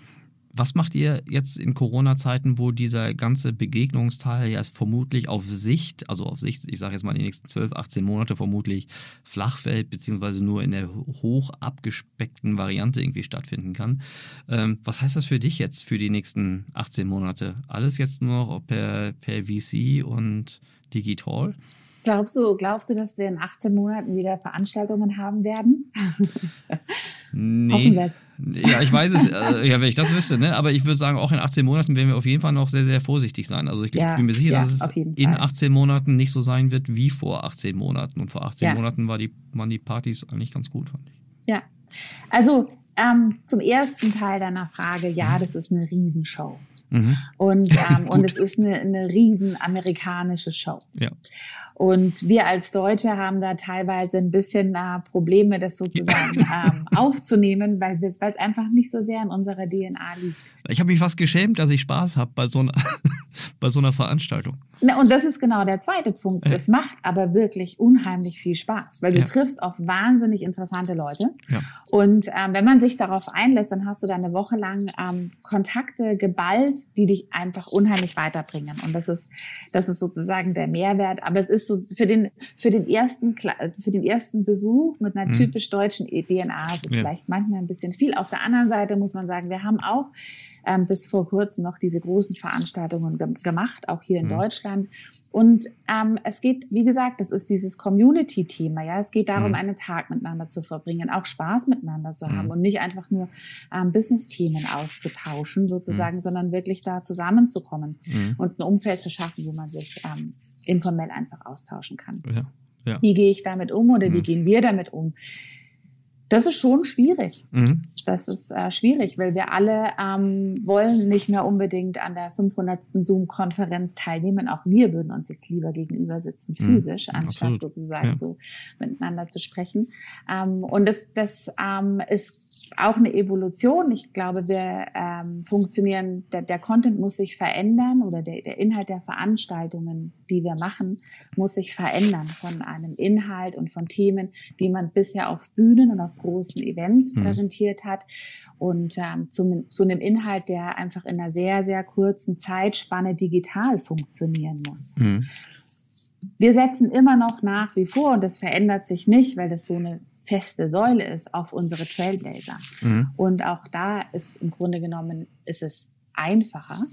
Speaker 2: was macht ihr jetzt in Corona-Zeiten, wo dieser ganze Begegnungsteil ja vermutlich auf Sicht, also auf Sicht, ich sage jetzt mal den nächsten 12, 18 Monate vermutlich flach fällt, beziehungsweise nur in der hoch abgespeckten Variante irgendwie stattfinden kann. Ähm, was heißt das für dich jetzt für die nächsten 18 Monate? Alles jetzt nur noch per, per VC und digital?
Speaker 3: Glaubst du, glaubst du, dass wir in 18 Monaten wieder Veranstaltungen haben werden?
Speaker 2: Nee. Ja, ich weiß es, äh, ja, wenn ich das wüsste, ne? aber ich würde sagen, auch in 18 Monaten werden wir auf jeden Fall noch sehr, sehr vorsichtig sein. Also ich ja, bin mir sicher, ja, dass es in 18 Monaten nicht so sein wird wie vor 18 Monaten. Und vor 18 ja. Monaten war die, waren die Partys eigentlich ganz gut, fand ich.
Speaker 3: Ja, also ähm, zum ersten Teil deiner Frage, ja, das ist eine Riesenshow. Mhm. Und, ähm, und es ist eine, eine riesen amerikanische Show. Ja. Und wir als Deutsche haben da teilweise ein bisschen äh, Probleme, das sozusagen ähm, aufzunehmen, weil es einfach nicht so sehr in unserer DNA liegt.
Speaker 2: Ich habe mich fast geschämt, dass ich Spaß habe bei, so einer, bei so einer Veranstaltung.
Speaker 3: Na, und das ist genau der zweite Punkt. Ja. Es macht aber wirklich unheimlich viel Spaß, weil du ja. triffst auf wahnsinnig interessante Leute. Ja. Und ähm, wenn man sich darauf einlässt, dann hast du da eine Woche lang ähm, Kontakte geballt, die dich einfach unheimlich weiterbringen. Und das ist, das ist sozusagen der Mehrwert. Aber es ist so für den, für den ersten, für den ersten Besuch mit einer mhm. typisch deutschen DNA ist es vielleicht manchmal ein bisschen viel. Auf der anderen Seite muss man sagen, wir haben auch ähm, bis vor kurzem noch diese großen Veranstaltungen ge gemacht, auch hier in mhm. Deutschland. Und ähm, es geht, wie gesagt, das ist dieses Community-Thema. Ja, es geht darum, mhm. einen Tag miteinander zu verbringen, auch Spaß miteinander zu haben mhm. und nicht einfach nur ähm, Business-Themen auszutauschen, sozusagen, mhm. sondern wirklich da zusammenzukommen mhm. und ein Umfeld zu schaffen, wo man sich ähm, informell einfach austauschen kann. Ja, ja. Wie gehe ich damit um oder wie mhm. gehen wir damit um? Das ist schon schwierig. Mhm. Das ist äh, schwierig, weil wir alle ähm, wollen nicht mehr unbedingt an der 500. Zoom-Konferenz teilnehmen. Auch wir würden uns jetzt lieber gegenüber sitzen, mhm. physisch, mhm. anstatt Absolut. sozusagen ja. so miteinander zu sprechen. Ähm, und das, das ähm, ist auch eine Evolution. Ich glaube, wir ähm, funktionieren, der, der Content muss sich verändern oder der, der Inhalt der Veranstaltungen, die wir machen, muss sich verändern von einem Inhalt und von Themen, die man bisher auf Bühnen und auf großen Events mhm. präsentiert hat und ähm, zu, zu einem Inhalt, der einfach in einer sehr, sehr kurzen Zeitspanne digital funktionieren muss. Mhm. Wir setzen immer noch nach wie vor, und das verändert sich nicht, weil das so eine feste Säule ist auf unsere Trailblazer. Mhm. Und auch da ist im Grunde genommen, ist es einfacher,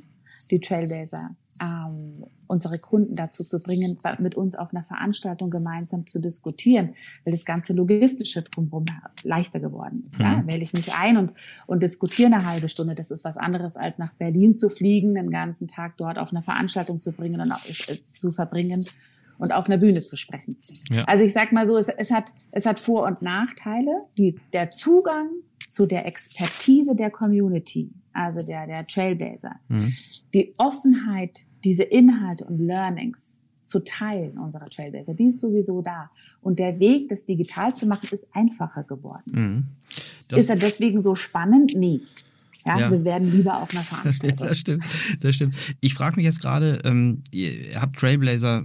Speaker 3: die Trailblazer ähm, unsere Kunden dazu zu bringen, mit uns auf einer Veranstaltung gemeinsam zu diskutieren, weil das ganze Logistische drumherum leichter geworden ist. Mhm. Ja? Wähle ich mich ein und, und diskutiere eine halbe Stunde. Das ist was anderes, als nach Berlin zu fliegen, den ganzen Tag dort auf einer Veranstaltung zu bringen und auch, äh, zu verbringen und auf einer Bühne zu sprechen. Ja. Also ich sag mal so, es, es, hat, es hat Vor- und Nachteile. Die, der Zugang zu der Expertise der Community, also der, der Trailblazer, mhm. die Offenheit, diese Inhalte und Learnings zu teilen unserer Trailblazer, die ist sowieso da. Und der Weg, das digital zu machen, ist einfacher geworden. Mhm. Ist er deswegen so spannend? Nee. Ja, ja, wir werden lieber auf einer Veranstaltung.
Speaker 2: das stimmt, das stimmt. Ich frage mich jetzt gerade, ähm, ihr habt Trailblazer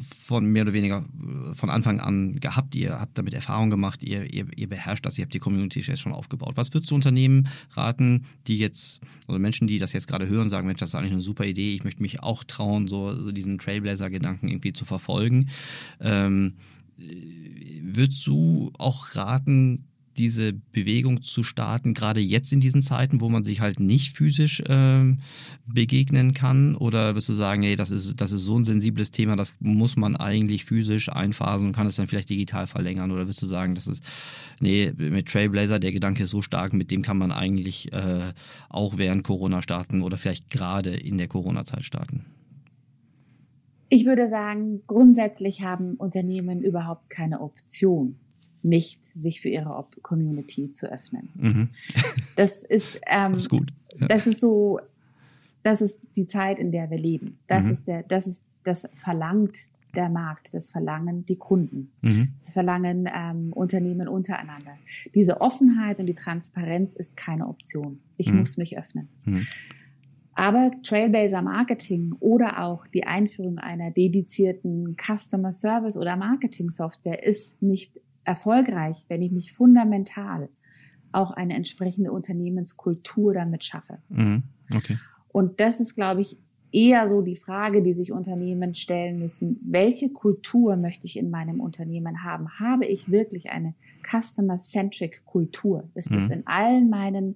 Speaker 2: von mehr oder weniger äh, von Anfang an gehabt. Ihr habt damit Erfahrung gemacht, ihr, ihr, ihr beherrscht das, ihr habt die Community schon aufgebaut. Was würdest du Unternehmen raten, die jetzt, also Menschen, die das jetzt gerade hören, sagen, Mensch, das ist eigentlich eine super Idee, ich möchte mich auch trauen, so, so diesen Trailblazer-Gedanken irgendwie zu verfolgen. Ähm, würdest du auch raten, diese Bewegung zu starten, gerade jetzt in diesen Zeiten, wo man sich halt nicht physisch äh, begegnen kann? Oder wirst du sagen, hey, das ist, das ist so ein sensibles Thema, das muss man eigentlich physisch einphasen und kann es dann vielleicht digital verlängern? Oder wirst du sagen, das ist, nee, mit Trailblazer, der Gedanke ist so stark, mit dem kann man eigentlich äh, auch während Corona starten oder vielleicht gerade in der Corona-Zeit starten?
Speaker 3: Ich würde sagen, grundsätzlich haben Unternehmen überhaupt keine Option, nicht sich für ihre Community zu öffnen. Mhm. Das ist, ähm, das ist gut. Ja. Das ist so, das ist die Zeit, in der wir leben. Das mhm. ist der, das ist, das verlangt der Markt, das verlangen die Kunden, mhm. das verlangen ähm, Unternehmen untereinander. Diese Offenheit und die Transparenz ist keine Option. Ich mhm. muss mich öffnen. Mhm. Aber Trailblazer Marketing oder auch die Einführung einer dedizierten Customer Service oder Marketing Software ist nicht erfolgreich, wenn ich nicht fundamental auch eine entsprechende Unternehmenskultur damit schaffe. Mhm. Okay. Und das ist, glaube ich, eher so die Frage, die sich Unternehmen stellen müssen. Welche Kultur möchte ich in meinem Unternehmen haben? Habe ich wirklich eine Customer-Centric Kultur? Ist mhm. in allen meinen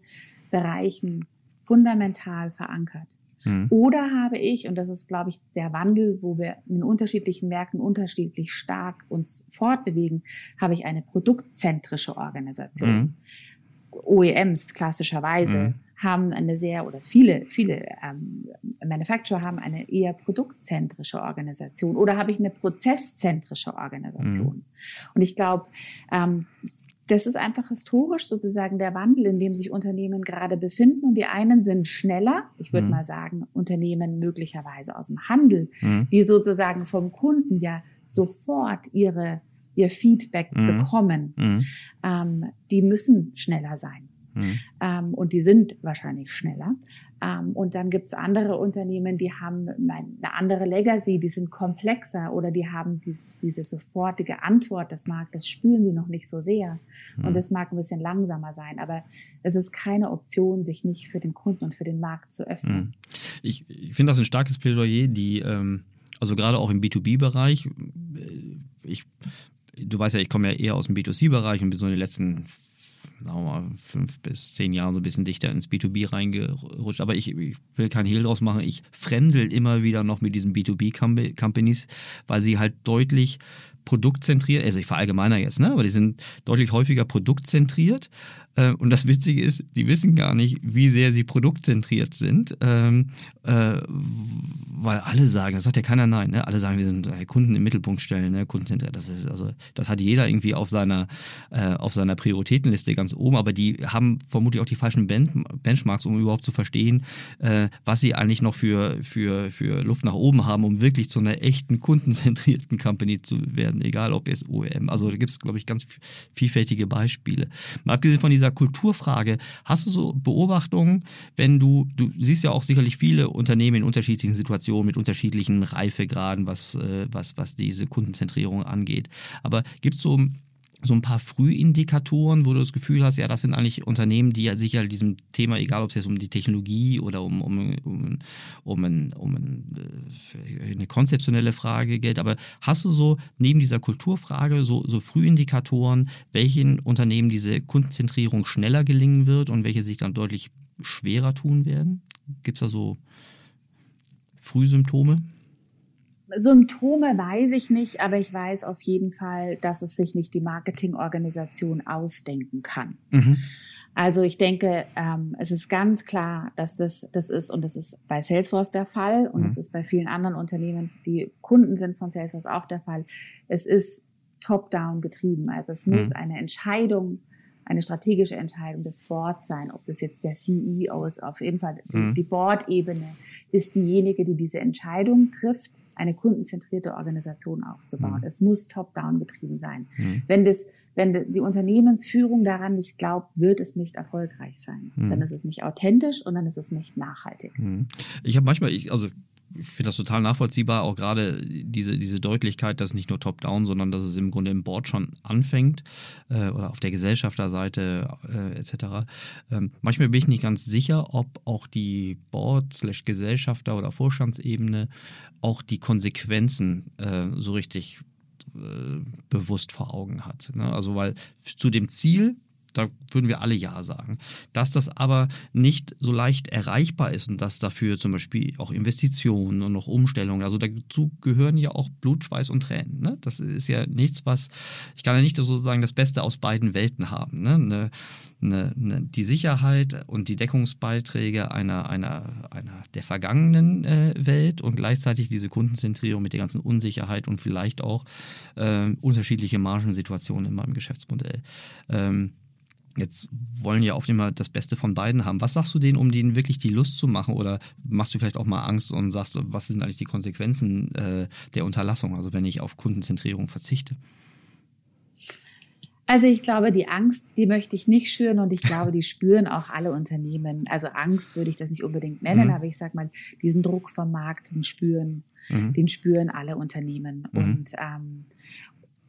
Speaker 3: Bereichen fundamental verankert. Mhm. Oder habe ich, und das ist, glaube ich, der Wandel, wo wir in unterschiedlichen Märkten unterschiedlich stark uns fortbewegen, habe ich eine produktzentrische Organisation. Mhm. OEMs klassischerweise mhm. haben eine sehr, oder viele, viele ähm, Manufacturer haben eine eher produktzentrische Organisation. Oder habe ich eine prozesszentrische Organisation? Mhm. Und ich glaube, ähm, das ist einfach historisch sozusagen der Wandel, in dem sich Unternehmen gerade befinden. Und die einen sind schneller, ich würde mhm. mal sagen, Unternehmen möglicherweise aus dem Handel, mhm. die sozusagen vom Kunden ja sofort ihre, ihr Feedback mhm. bekommen. Mhm. Ähm, die müssen schneller sein. Mhm. Ähm, und die sind wahrscheinlich schneller. Ähm, und dann gibt's andere Unternehmen, die haben eine andere Legacy, die sind komplexer oder die haben dieses, diese sofortige Antwort des Marktes, spüren die noch nicht so sehr. Mhm. Und das mag ein bisschen langsamer sein, aber es ist keine Option, sich nicht für den Kunden und für den Markt zu öffnen. Mhm.
Speaker 2: Ich, ich finde das ein starkes Plädoyer, die, ähm, also gerade auch im B2B-Bereich, äh, ich du weißt ja, ich komme ja eher aus dem B2C-Bereich und bin so in den letzten sagen wir mal, fünf bis zehn Jahren so ein bisschen dichter ins B2B reingerutscht. Aber ich, ich will keinen Hehl draus machen. Ich fremdel immer wieder noch mit diesen B2B-Companies, weil sie halt deutlich produktzentriert, also ich verallgemeiner jetzt, ne? aber die sind deutlich häufiger produktzentriert. Äh, und das Witzige ist, die wissen gar nicht, wie sehr sie produktzentriert sind, ähm, äh, weil alle sagen, das sagt ja keiner nein, ne? alle sagen, wir sind äh, Kunden im Mittelpunkt stellen, ne? kundenzentriert. Das ist also, das hat jeder irgendwie auf seiner äh, auf seiner Prioritätenliste ganz oben, aber die haben vermutlich auch die falschen ben Benchmarks, um überhaupt zu verstehen, äh, was sie eigentlich noch für für für Luft nach oben haben, um wirklich zu einer echten kundenzentrierten Company zu werden egal ob jetzt OEM. Also da gibt es, glaube ich, ganz vielfältige Beispiele. Mal abgesehen von dieser Kulturfrage, hast du so Beobachtungen, wenn du, du siehst ja auch sicherlich viele Unternehmen in unterschiedlichen Situationen mit unterschiedlichen Reifegraden, was, äh, was, was diese Kundenzentrierung angeht. Aber gibt es so so ein paar Frühindikatoren, wo du das Gefühl hast, ja, das sind eigentlich Unternehmen, die ja sicher diesem Thema, egal ob es jetzt um die Technologie oder um, um, um, um, ein, um ein, äh, eine konzeptionelle Frage geht, aber hast du so neben dieser Kulturfrage so, so Frühindikatoren, welchen Unternehmen diese Kundenzentrierung schneller gelingen wird und welche sich dann deutlich schwerer tun werden? Gibt es da so Frühsymptome?
Speaker 3: Symptome weiß ich nicht, aber ich weiß auf jeden Fall, dass es sich nicht die Marketingorganisation ausdenken kann. Mhm. Also ich denke, ähm, es ist ganz klar, dass das das ist und das ist bei Salesforce der Fall und mhm. es ist bei vielen anderen Unternehmen, die Kunden sind von Salesforce auch der Fall. Es ist top-down getrieben. Also es muss mhm. eine Entscheidung eine strategische Entscheidung des Boards sein, ob das jetzt der CEO ist, auf jeden Fall mhm. die Board-Ebene ist diejenige, die diese Entscheidung trifft eine kundenzentrierte Organisation aufzubauen. Mhm. Es muss top-down getrieben sein. Mhm. Wenn das, wenn die Unternehmensführung daran nicht glaubt, wird es nicht erfolgreich sein. Mhm. Dann ist es nicht authentisch und dann ist es nicht nachhaltig.
Speaker 2: Mhm. Ich habe manchmal, ich, also finde das total nachvollziehbar, auch gerade diese, diese Deutlichkeit, dass nicht nur top-down, sondern dass es im Grunde im Board schon anfängt äh, oder auf der Gesellschafterseite äh, etc. Ähm, manchmal bin ich nicht ganz sicher, ob auch die Board, Gesellschafter oder Vorstandsebene auch die Konsequenzen äh, so richtig äh, bewusst vor Augen hat. Ne? Also weil zu dem Ziel da würden wir alle Ja sagen. Dass das aber nicht so leicht erreichbar ist und dass dafür zum Beispiel auch Investitionen und noch Umstellungen, also dazu gehören ja auch Blut, Schweiß und Tränen. Ne? Das ist ja nichts, was, ich kann ja nicht sozusagen das Beste aus beiden Welten haben. Ne? Eine, eine, eine, die Sicherheit und die Deckungsbeiträge einer, einer, einer der vergangenen äh, Welt und gleichzeitig diese Kundenzentrierung mit der ganzen Unsicherheit und vielleicht auch äh, unterschiedliche Margensituationen in meinem Geschäftsmodell. Ähm, Jetzt wollen ja oft immer das Beste von beiden haben. Was sagst du denen, um denen wirklich die Lust zu machen? Oder machst du vielleicht auch mal Angst und sagst, was sind eigentlich die Konsequenzen äh, der Unterlassung, also wenn ich auf Kundenzentrierung verzichte?
Speaker 3: Also ich glaube, die Angst, die möchte ich nicht schüren und ich glaube, die spüren auch alle Unternehmen. Also Angst würde ich das nicht unbedingt nennen, mhm. aber ich sage mal, diesen Druck vom Markt, den spüren, mhm. den spüren alle Unternehmen. Mhm. Und, ähm,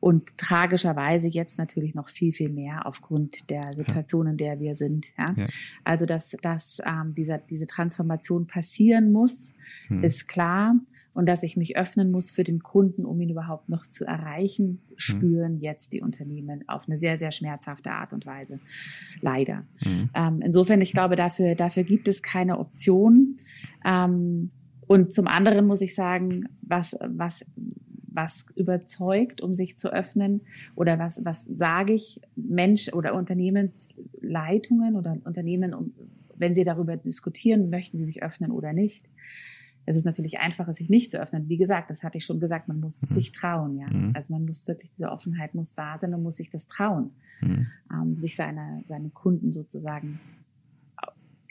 Speaker 3: und tragischerweise jetzt natürlich noch viel, viel mehr aufgrund der Situation, in der wir sind. Ja? ja. Also, dass, dass ähm, dieser, diese Transformation passieren muss, hm. ist klar. Und dass ich mich öffnen muss für den Kunden, um ihn überhaupt noch zu erreichen, hm. spüren hm. jetzt die Unternehmen auf eine sehr, sehr schmerzhafte Art und Weise. Leider. Hm. Ähm, insofern, ich glaube, dafür, dafür gibt es keine Option. Ähm, und zum anderen muss ich sagen, was, was was überzeugt, um sich zu öffnen? Oder was, was sage ich Mensch oder Unternehmensleitungen oder Unternehmen, wenn sie darüber diskutieren, möchten sie sich öffnen oder nicht? Es ist natürlich einfacher, sich nicht zu öffnen. Wie gesagt, das hatte ich schon gesagt, man muss mhm. sich trauen, ja. Mhm. Also man muss wirklich, diese Offenheit muss da sein und muss sich das trauen, mhm. ähm, sich seine, seine Kunden sozusagen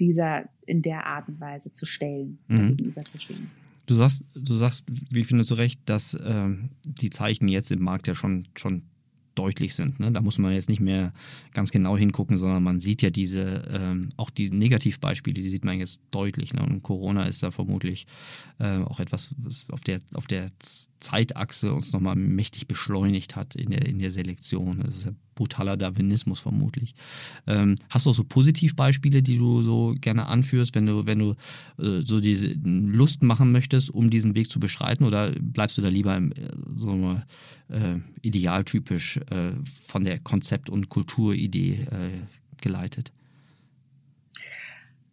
Speaker 3: dieser in der Art und Weise zu stellen, mhm. gegenüberzustehen.
Speaker 2: Du sagst, du sagst, wie findest du recht, dass äh, die Zeichen jetzt im Markt ja schon, schon deutlich sind. Ne? Da muss man jetzt nicht mehr ganz genau hingucken, sondern man sieht ja diese, ähm, auch die Negativbeispiele, die sieht man jetzt deutlich. Ne? Und Corona ist da vermutlich äh, auch etwas, was auf der, auf der Zeitachse uns nochmal mächtig beschleunigt hat in der, in der Selektion. Das ist ja brutaler Darwinismus vermutlich. Ähm, hast du auch so Positivbeispiele, die du so gerne anführst, wenn du, wenn du äh, so diese Lust machen möchtest, um diesen Weg zu beschreiten, oder bleibst du da lieber im, äh, so äh, idealtypisch äh, von der Konzept- und Kulturidee äh, geleitet?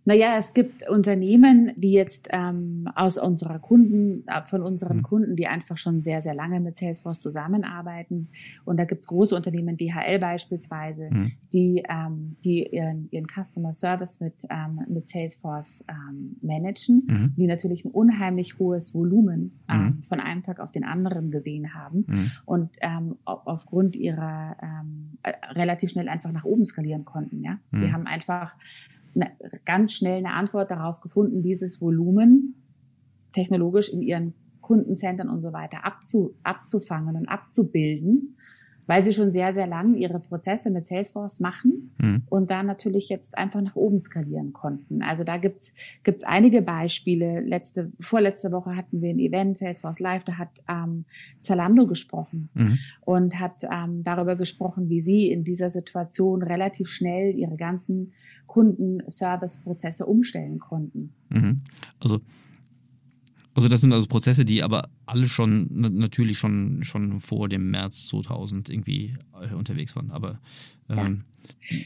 Speaker 3: Naja, es gibt Unternehmen, die jetzt ähm, aus unserer Kunden, äh, von unseren mhm. Kunden, die einfach schon sehr, sehr lange mit Salesforce zusammenarbeiten. Und da gibt's große Unternehmen, DHL beispielsweise, mhm. die, ähm, die ihren, ihren Customer Service mit, ähm, mit Salesforce ähm, managen, mhm. die natürlich ein unheimlich hohes Volumen ähm, mhm. von einem Tag auf den anderen gesehen haben mhm. und ähm, aufgrund ihrer äh, relativ schnell einfach nach oben skalieren konnten. Ja, die mhm. haben einfach ganz schnell eine Antwort darauf gefunden, dieses Volumen technologisch in ihren Kundencentern und so weiter abzu, abzufangen und abzubilden weil sie schon sehr, sehr lang ihre Prozesse mit Salesforce machen mhm. und da natürlich jetzt einfach nach oben skalieren konnten. Also da gibt's gibt's einige Beispiele. Letzte, vorletzte Woche hatten wir ein Event, Salesforce Live, da hat ähm, Zalando gesprochen mhm. und hat ähm, darüber gesprochen, wie sie in dieser Situation relativ schnell ihre ganzen Kundenservice-Prozesse umstellen konnten.
Speaker 2: Mhm. Also also das sind also Prozesse, die aber alle schon natürlich schon, schon vor dem März 2000 irgendwie äh, unterwegs waren. Aber ähm,
Speaker 3: ja.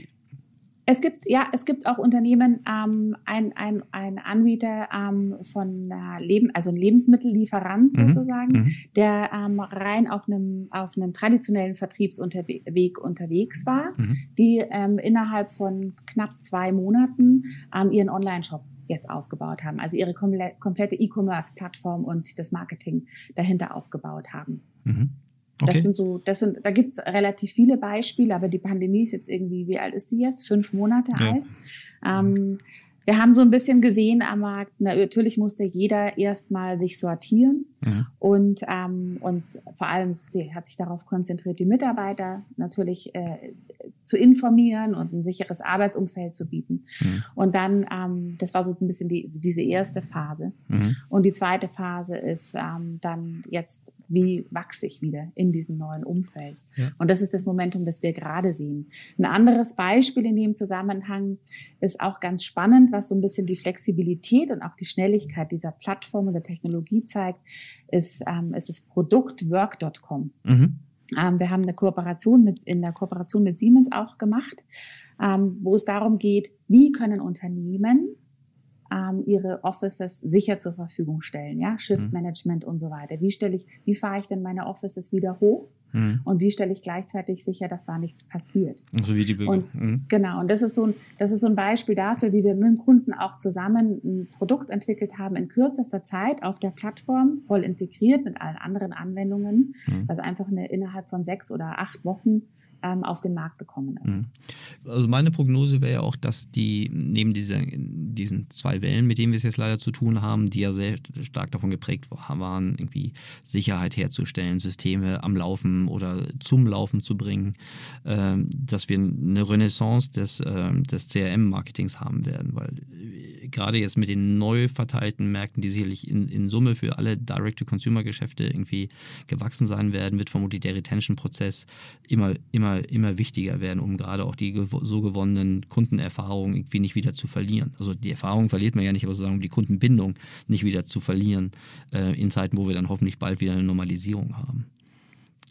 Speaker 3: Es gibt, ja, es gibt auch Unternehmen, ähm, ein, ein, ein Anbieter ähm, von äh, Leben, also ein Lebensmittellieferant mhm. sozusagen, mhm. der ähm, rein auf einem, auf einem traditionellen Vertriebsweg unterwegs war, mhm. die ähm, innerhalb von knapp zwei Monaten ähm, ihren Online-Shop jetzt aufgebaut haben, also ihre komplette E-Commerce-Plattform und das Marketing dahinter aufgebaut haben. Mhm. Okay. Das sind so, das sind, da gibt's relativ viele Beispiele, aber die Pandemie ist jetzt irgendwie, wie alt ist die jetzt? Fünf Monate ja. alt. Ähm, wir haben so ein bisschen gesehen am Markt, natürlich musste jeder erstmal sich sortieren. Mhm. Und, ähm, und vor allem sie hat sich darauf konzentriert, die Mitarbeiter natürlich äh, zu informieren und ein sicheres Arbeitsumfeld zu bieten. Mhm. Und dann, ähm, das war so ein bisschen die, diese erste Phase. Mhm. Und die zweite Phase ist ähm, dann jetzt, wie wachse ich wieder in diesem neuen Umfeld? Ja. Und das ist das Momentum, das wir gerade sehen. Ein anderes Beispiel in dem Zusammenhang ist auch ganz spannend, was so ein bisschen die Flexibilität und auch die Schnelligkeit dieser Plattform und der Technologie zeigt, ist, ähm, ist das Produkt work.com. Mhm. Ähm, wir haben eine Kooperation mit, in der Kooperation mit Siemens auch gemacht, ähm, wo es darum geht, wie können Unternehmen ähm, ihre Offices sicher zur Verfügung stellen, ja, Shift mhm. Management und so weiter. Wie stelle ich, wie fahre ich denn meine Offices wieder hoch? Mhm. Und wie stelle ich gleichzeitig sicher, dass da nichts passiert?
Speaker 2: So wie die Bürger.
Speaker 3: Und, mhm. Genau. Und das ist so ein, das ist so ein Beispiel dafür, wie wir mit dem Kunden auch zusammen ein Produkt entwickelt haben in kürzester Zeit auf der Plattform, voll integriert mit allen anderen Anwendungen, mhm. was einfach eine, innerhalb von sechs oder acht Wochen ähm, auf den Markt gekommen ist. Mhm.
Speaker 2: Also meine Prognose wäre ja auch, dass die neben dieser, diesen zwei Wellen, mit denen wir es jetzt leider zu tun haben, die ja sehr stark davon geprägt waren, irgendwie Sicherheit herzustellen, Systeme am Laufen oder zum Laufen zu bringen, äh, dass wir eine Renaissance des, äh, des CRM-Marketings haben werden, weil äh, gerade jetzt mit den neu verteilten Märkten, die sicherlich in, in Summe für alle Direct-to-Consumer-Geschäfte irgendwie gewachsen sein werden, wird vermutlich der Retention-Prozess immer, immer immer, wichtiger werden, um gerade auch die so gewonnenen Kundenerfahrungen irgendwie nicht wieder zu verlieren. Also die Erfahrung verliert man ja nicht, aber sozusagen die Kundenbindung nicht wieder zu verlieren äh, in Zeiten, wo wir dann hoffentlich bald wieder eine Normalisierung haben.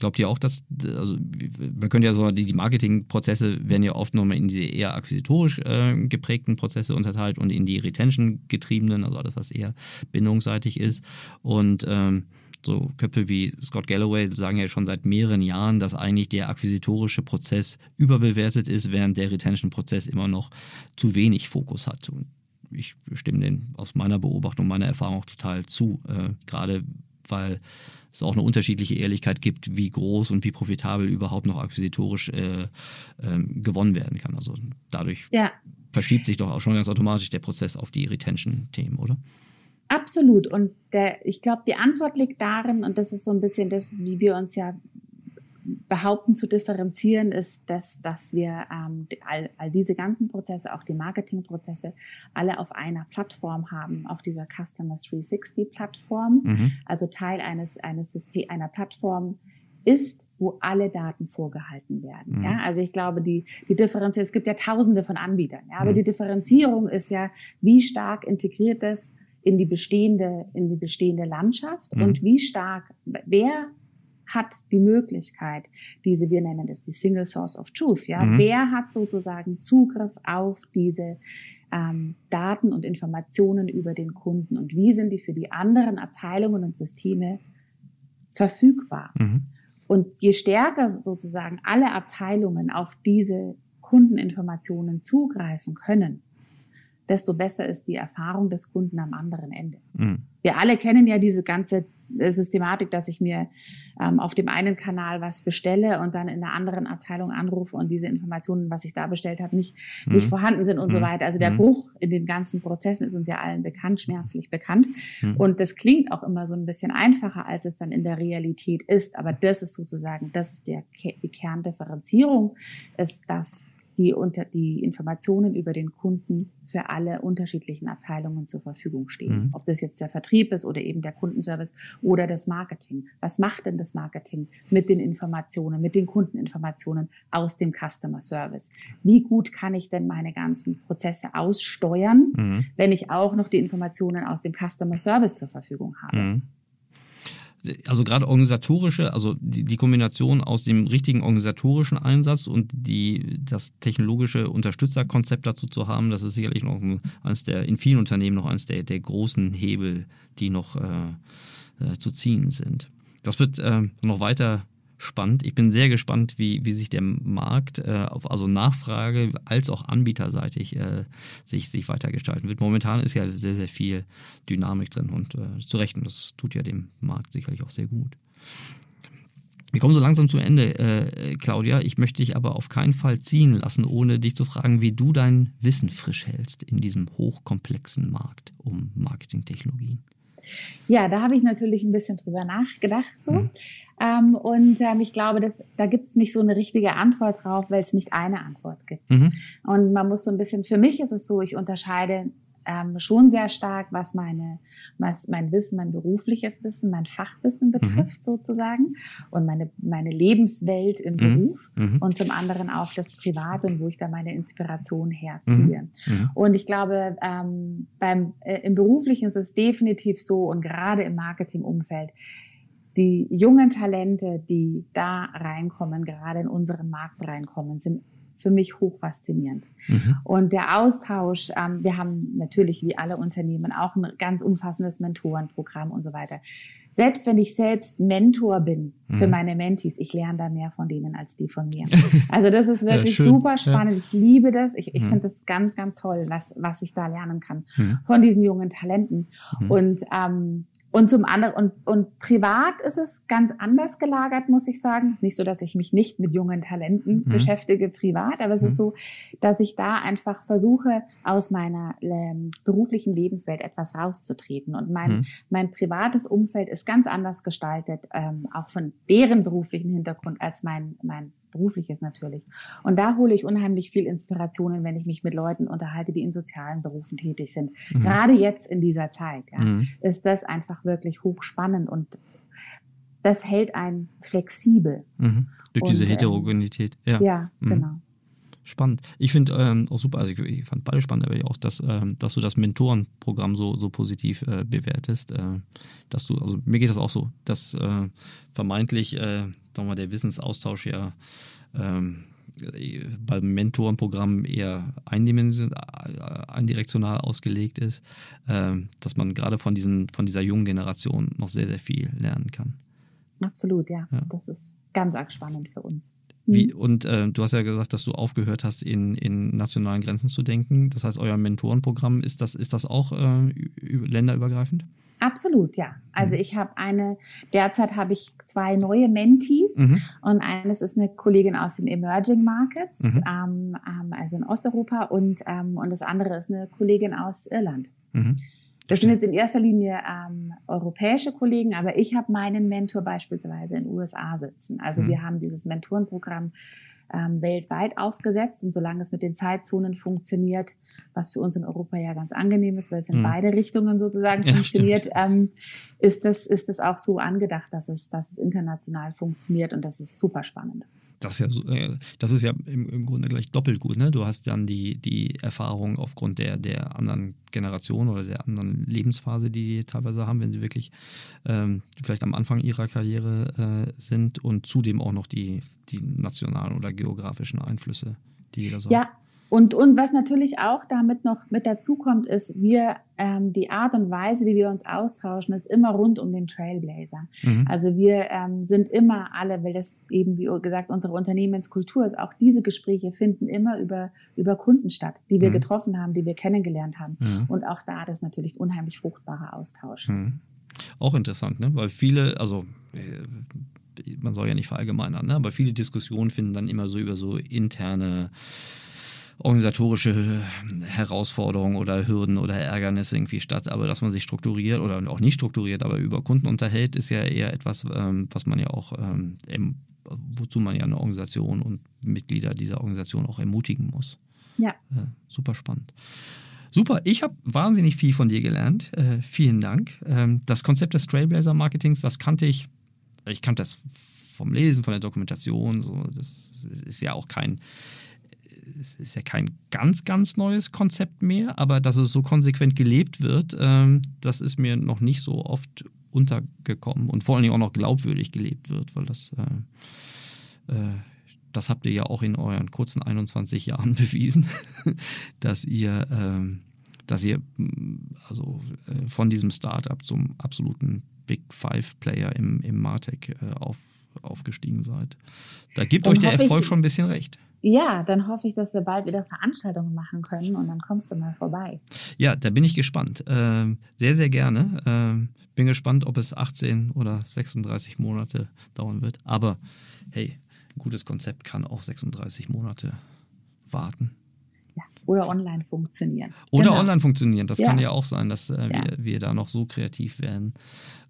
Speaker 2: Glaubt ihr auch, dass, also man könnte ja so, die, die Marketingprozesse werden ja oft nochmal in diese eher akquisitorisch äh, geprägten Prozesse unterteilt und in die Retention getriebenen, also alles, was eher bindungsseitig ist. Und ähm, so Köpfe wie Scott Galloway sagen ja schon seit mehreren Jahren, dass eigentlich der akquisitorische Prozess überbewertet ist, während der Retention-Prozess immer noch zu wenig Fokus hat. Und ich stimme den aus meiner Beobachtung, meiner Erfahrung auch total zu, äh, gerade weil es auch eine unterschiedliche Ehrlichkeit gibt, wie groß und wie profitabel überhaupt noch akquisitorisch äh, äh, gewonnen werden kann. Also dadurch ja. verschiebt sich doch auch schon ganz automatisch der Prozess auf die Retention-Themen, oder?
Speaker 3: Absolut. Und der, ich glaube, die Antwort liegt darin, und das ist so ein bisschen das, wie wir uns ja behaupten zu differenzieren, ist, dass, dass wir ähm, all, all diese ganzen Prozesse, auch die Marketingprozesse, alle auf einer Plattform haben, auf dieser Customer 360 Plattform, mhm. also Teil eines, eines System, einer Plattform ist, wo alle Daten vorgehalten werden. Mhm. Ja, also ich glaube, die, die Differenzierung, es gibt ja tausende von Anbietern, ja, aber mhm. die Differenzierung ist ja, wie stark integriert es in die bestehende, in die bestehende Landschaft mhm. und wie stark, wer hat die Möglichkeit, diese, wir nennen das die Single Source of Truth, ja, mhm. wer hat sozusagen Zugriff auf diese ähm, Daten und Informationen über den Kunden und wie sind die für die anderen Abteilungen und Systeme verfügbar? Mhm. Und je stärker sozusagen alle Abteilungen auf diese Kundeninformationen zugreifen können, desto besser ist die Erfahrung des Kunden am anderen Ende. Mhm. Wir alle kennen ja diese ganze äh, Systematik, dass ich mir ähm, auf dem einen Kanal was bestelle und dann in der anderen Abteilung anrufe und diese Informationen, was ich da bestellt habe, nicht, mhm. nicht vorhanden sind und mhm. so weiter. Also der mhm. Bruch in den ganzen Prozessen ist uns ja allen bekannt, schmerzlich bekannt. Mhm. Und das klingt auch immer so ein bisschen einfacher, als es dann in der Realität ist. Aber das ist sozusagen, das ist der, die Kerndifferenzierung, ist, dass die unter die Informationen über den Kunden für alle unterschiedlichen Abteilungen zur Verfügung stehen. Mhm. Ob das jetzt der Vertrieb ist oder eben der Kundenservice oder das Marketing. Was macht denn das Marketing mit den Informationen, mit den Kundeninformationen aus dem Customer Service? Wie gut kann ich denn meine ganzen Prozesse aussteuern, mhm. wenn ich auch noch die Informationen aus dem Customer Service zur Verfügung habe? Mhm
Speaker 2: also gerade organisatorische, also die, die, Kombination aus dem richtigen organisatorischen Einsatz und die, das technologische Unterstützerkonzept dazu zu haben, das ist sicherlich noch eines der, in vielen Unternehmen noch eines der, der großen Hebel, die noch äh, äh, zu ziehen sind. Das wird äh, noch weiter spannend. Ich bin sehr gespannt, wie, wie sich der Markt äh, auf also Nachfrage als auch anbieterseitig äh, sich, sich weitergestalten wird. Momentan ist ja sehr, sehr viel Dynamik drin und äh, zu Recht, und das tut ja dem Markt sicherlich auch sehr gut. Wir kommen so langsam zum Ende, äh, Claudia. Ich möchte dich aber auf keinen Fall ziehen lassen, ohne dich zu fragen, wie du dein Wissen frisch hältst in diesem hochkomplexen Markt um Marketingtechnologien.
Speaker 3: Ja, da habe ich natürlich ein bisschen drüber nachgedacht so. Mhm. Ähm, und ähm, ich glaube, dass, da gibt es nicht so eine richtige Antwort drauf, weil es nicht eine Antwort gibt. Mhm. Und man muss so ein bisschen, für mich ist es so, ich unterscheide ähm, schon sehr stark, was meine, was mein Wissen, mein berufliches Wissen, mein Fachwissen mhm. betrifft mhm. sozusagen und meine, meine Lebenswelt im mhm. Beruf mhm. und zum anderen auch das Private und wo ich da meine Inspiration herziehe. Mhm. Mhm. Und ich glaube, ähm, beim, äh, im Beruflichen ist es definitiv so und gerade im Marketingumfeld, die jungen Talente, die da reinkommen, gerade in unseren Markt reinkommen, sind für mich hoch faszinierend. Mhm. Und der Austausch, ähm, wir haben natürlich wie alle Unternehmen auch ein ganz umfassendes Mentorenprogramm und so weiter. Selbst wenn ich selbst Mentor bin mhm. für meine Mentees, ich lerne da mehr von denen als die von mir. Also das ist wirklich ja, super spannend. Ja. Ich liebe das. Ich, ich mhm. finde das ganz, ganz toll, was, was ich da lernen kann mhm. von diesen jungen Talenten. Mhm. Und ähm, und zum anderen, und, und privat ist es ganz anders gelagert, muss ich sagen. Nicht so, dass ich mich nicht mit jungen Talenten mhm. beschäftige privat, aber es mhm. ist so, dass ich da einfach versuche, aus meiner ähm, beruflichen Lebenswelt etwas rauszutreten. Und mein, mhm. mein privates Umfeld ist ganz anders gestaltet, ähm, auch von deren beruflichen Hintergrund als mein, mein berufliches natürlich. Und da hole ich unheimlich viel Inspirationen, wenn ich mich mit Leuten unterhalte, die in sozialen Berufen tätig sind. Mhm. Gerade jetzt in dieser Zeit ja, mhm. ist das einfach wirklich hochspannend und das hält einen flexibel.
Speaker 2: Mhm. Durch und, diese ähm, Heterogenität. Ja,
Speaker 3: ja mhm. genau.
Speaker 2: Spannend. Ich finde ähm, auch super, also ich, ich, fand beide spannend, aber auch, dass, ähm, dass du das Mentorenprogramm so, so positiv äh, bewertest. Äh, dass du, also mir geht das auch so, dass äh, vermeintlich, äh, sagen wir der Wissensaustausch ja ähm, beim Mentorenprogramm eher eindirektional ausgelegt ist, äh, dass man gerade von, diesen, von dieser jungen Generation noch sehr, sehr viel lernen kann.
Speaker 3: Absolut, ja. ja. Das ist ganz arg spannend für uns.
Speaker 2: Wie, mhm. und äh, du hast ja gesagt, dass du aufgehört hast, in, in nationalen Grenzen zu denken. Das heißt, euer Mentorenprogramm, ist das, ist das auch äh, länderübergreifend?
Speaker 3: Absolut, ja. Also mhm. ich habe eine, derzeit habe ich zwei neue Mentees mhm. und eines ist eine Kollegin aus den Emerging Markets, mhm. ähm, ähm also in Osteuropa und, ähm, und das andere ist eine Kollegin aus Irland. Mhm. Das sind jetzt in erster Linie ähm, europäische Kollegen, aber ich habe meinen Mentor beispielsweise in den USA sitzen. Also mhm. wir haben dieses Mentorenprogramm ähm, weltweit aufgesetzt. Und solange es mit den Zeitzonen funktioniert, was für uns in Europa ja ganz angenehm ist, weil es in mhm. beide Richtungen sozusagen ja, funktioniert, ähm, ist das ist das auch so angedacht, dass es dass es international funktioniert. Und das ist super spannend
Speaker 2: das ist ja, äh, das ist ja im, im, Grunde gleich doppelt gut. Ne? Du hast dann die, die Erfahrung aufgrund der, der anderen Generation oder der anderen Lebensphase, die die teilweise haben, wenn sie wirklich ähm, vielleicht am Anfang ihrer Karriere äh, sind und zudem auch noch die, die nationalen oder geografischen Einflüsse, die jeder so
Speaker 3: ja. Und, und was natürlich auch damit noch mit dazu kommt, ist, wir, ähm, die Art und Weise, wie wir uns austauschen, ist immer rund um den Trailblazer. Mhm. Also wir ähm, sind immer alle, weil das eben, wie gesagt, unsere Unternehmenskultur ist, auch diese Gespräche finden immer über, über Kunden statt, die wir mhm. getroffen haben, die wir kennengelernt haben. Mhm. Und auch da das natürlich unheimlich fruchtbarer Austausch.
Speaker 2: Mhm. Auch interessant, ne? weil viele, also äh, man soll ja nicht verallgemeinern, ne? aber viele Diskussionen finden dann immer so über so interne organisatorische Herausforderungen oder Hürden oder Ärgernisse irgendwie statt. Aber dass man sich strukturiert oder auch nicht strukturiert, aber über Kunden unterhält, ist ja eher etwas, ähm, was man ja auch, ähm, wozu man ja eine Organisation und Mitglieder dieser Organisation auch ermutigen muss.
Speaker 3: Ja.
Speaker 2: Äh, super spannend. Super, ich habe wahnsinnig viel von dir gelernt. Äh, vielen Dank. Ähm, das Konzept des Trailblazer Marketings, das kannte ich, ich kannte das vom Lesen, von der Dokumentation. So, das ist ja auch kein es ist ja kein ganz, ganz neues Konzept mehr, aber dass es so konsequent gelebt wird, ähm, das ist mir noch nicht so oft untergekommen und vor allen Dingen auch noch glaubwürdig gelebt wird, weil das, äh, äh, das habt ihr ja auch in euren kurzen 21 Jahren bewiesen, dass ihr, äh, dass ihr also äh, von diesem Startup zum absoluten Big Five Player im, im Martech äh, auf, aufgestiegen seid. Da gibt Dann euch der Erfolg schon ein bisschen recht.
Speaker 3: Ja, dann hoffe ich, dass wir bald wieder Veranstaltungen machen können und dann kommst du mal vorbei.
Speaker 2: Ja, da bin ich gespannt. Ähm, sehr, sehr gerne. Ähm, bin gespannt, ob es 18 oder 36 Monate dauern wird. Aber hey, ein gutes Konzept kann auch 36 Monate warten.
Speaker 3: Oder online funktionieren.
Speaker 2: Oder genau. online funktionieren. Das ja. kann ja auch sein, dass äh, ja. wir, wir da noch so kreativ werden,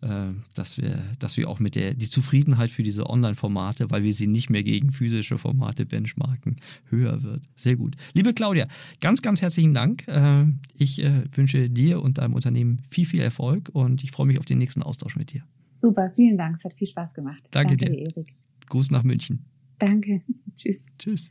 Speaker 2: äh, dass, wir, dass wir auch mit der die Zufriedenheit für diese Online-Formate, weil wir sie nicht mehr gegen physische Formate benchmarken, höher wird. Sehr gut. Liebe Claudia, ganz, ganz herzlichen Dank. Äh, ich äh, wünsche dir und deinem Unternehmen viel, viel Erfolg und ich freue mich auf den nächsten Austausch mit dir.
Speaker 3: Super, vielen Dank. Es hat viel Spaß gemacht.
Speaker 2: Danke, Danke dir. Erik. Gruß nach München.
Speaker 3: Danke. Tschüss.
Speaker 2: Tschüss.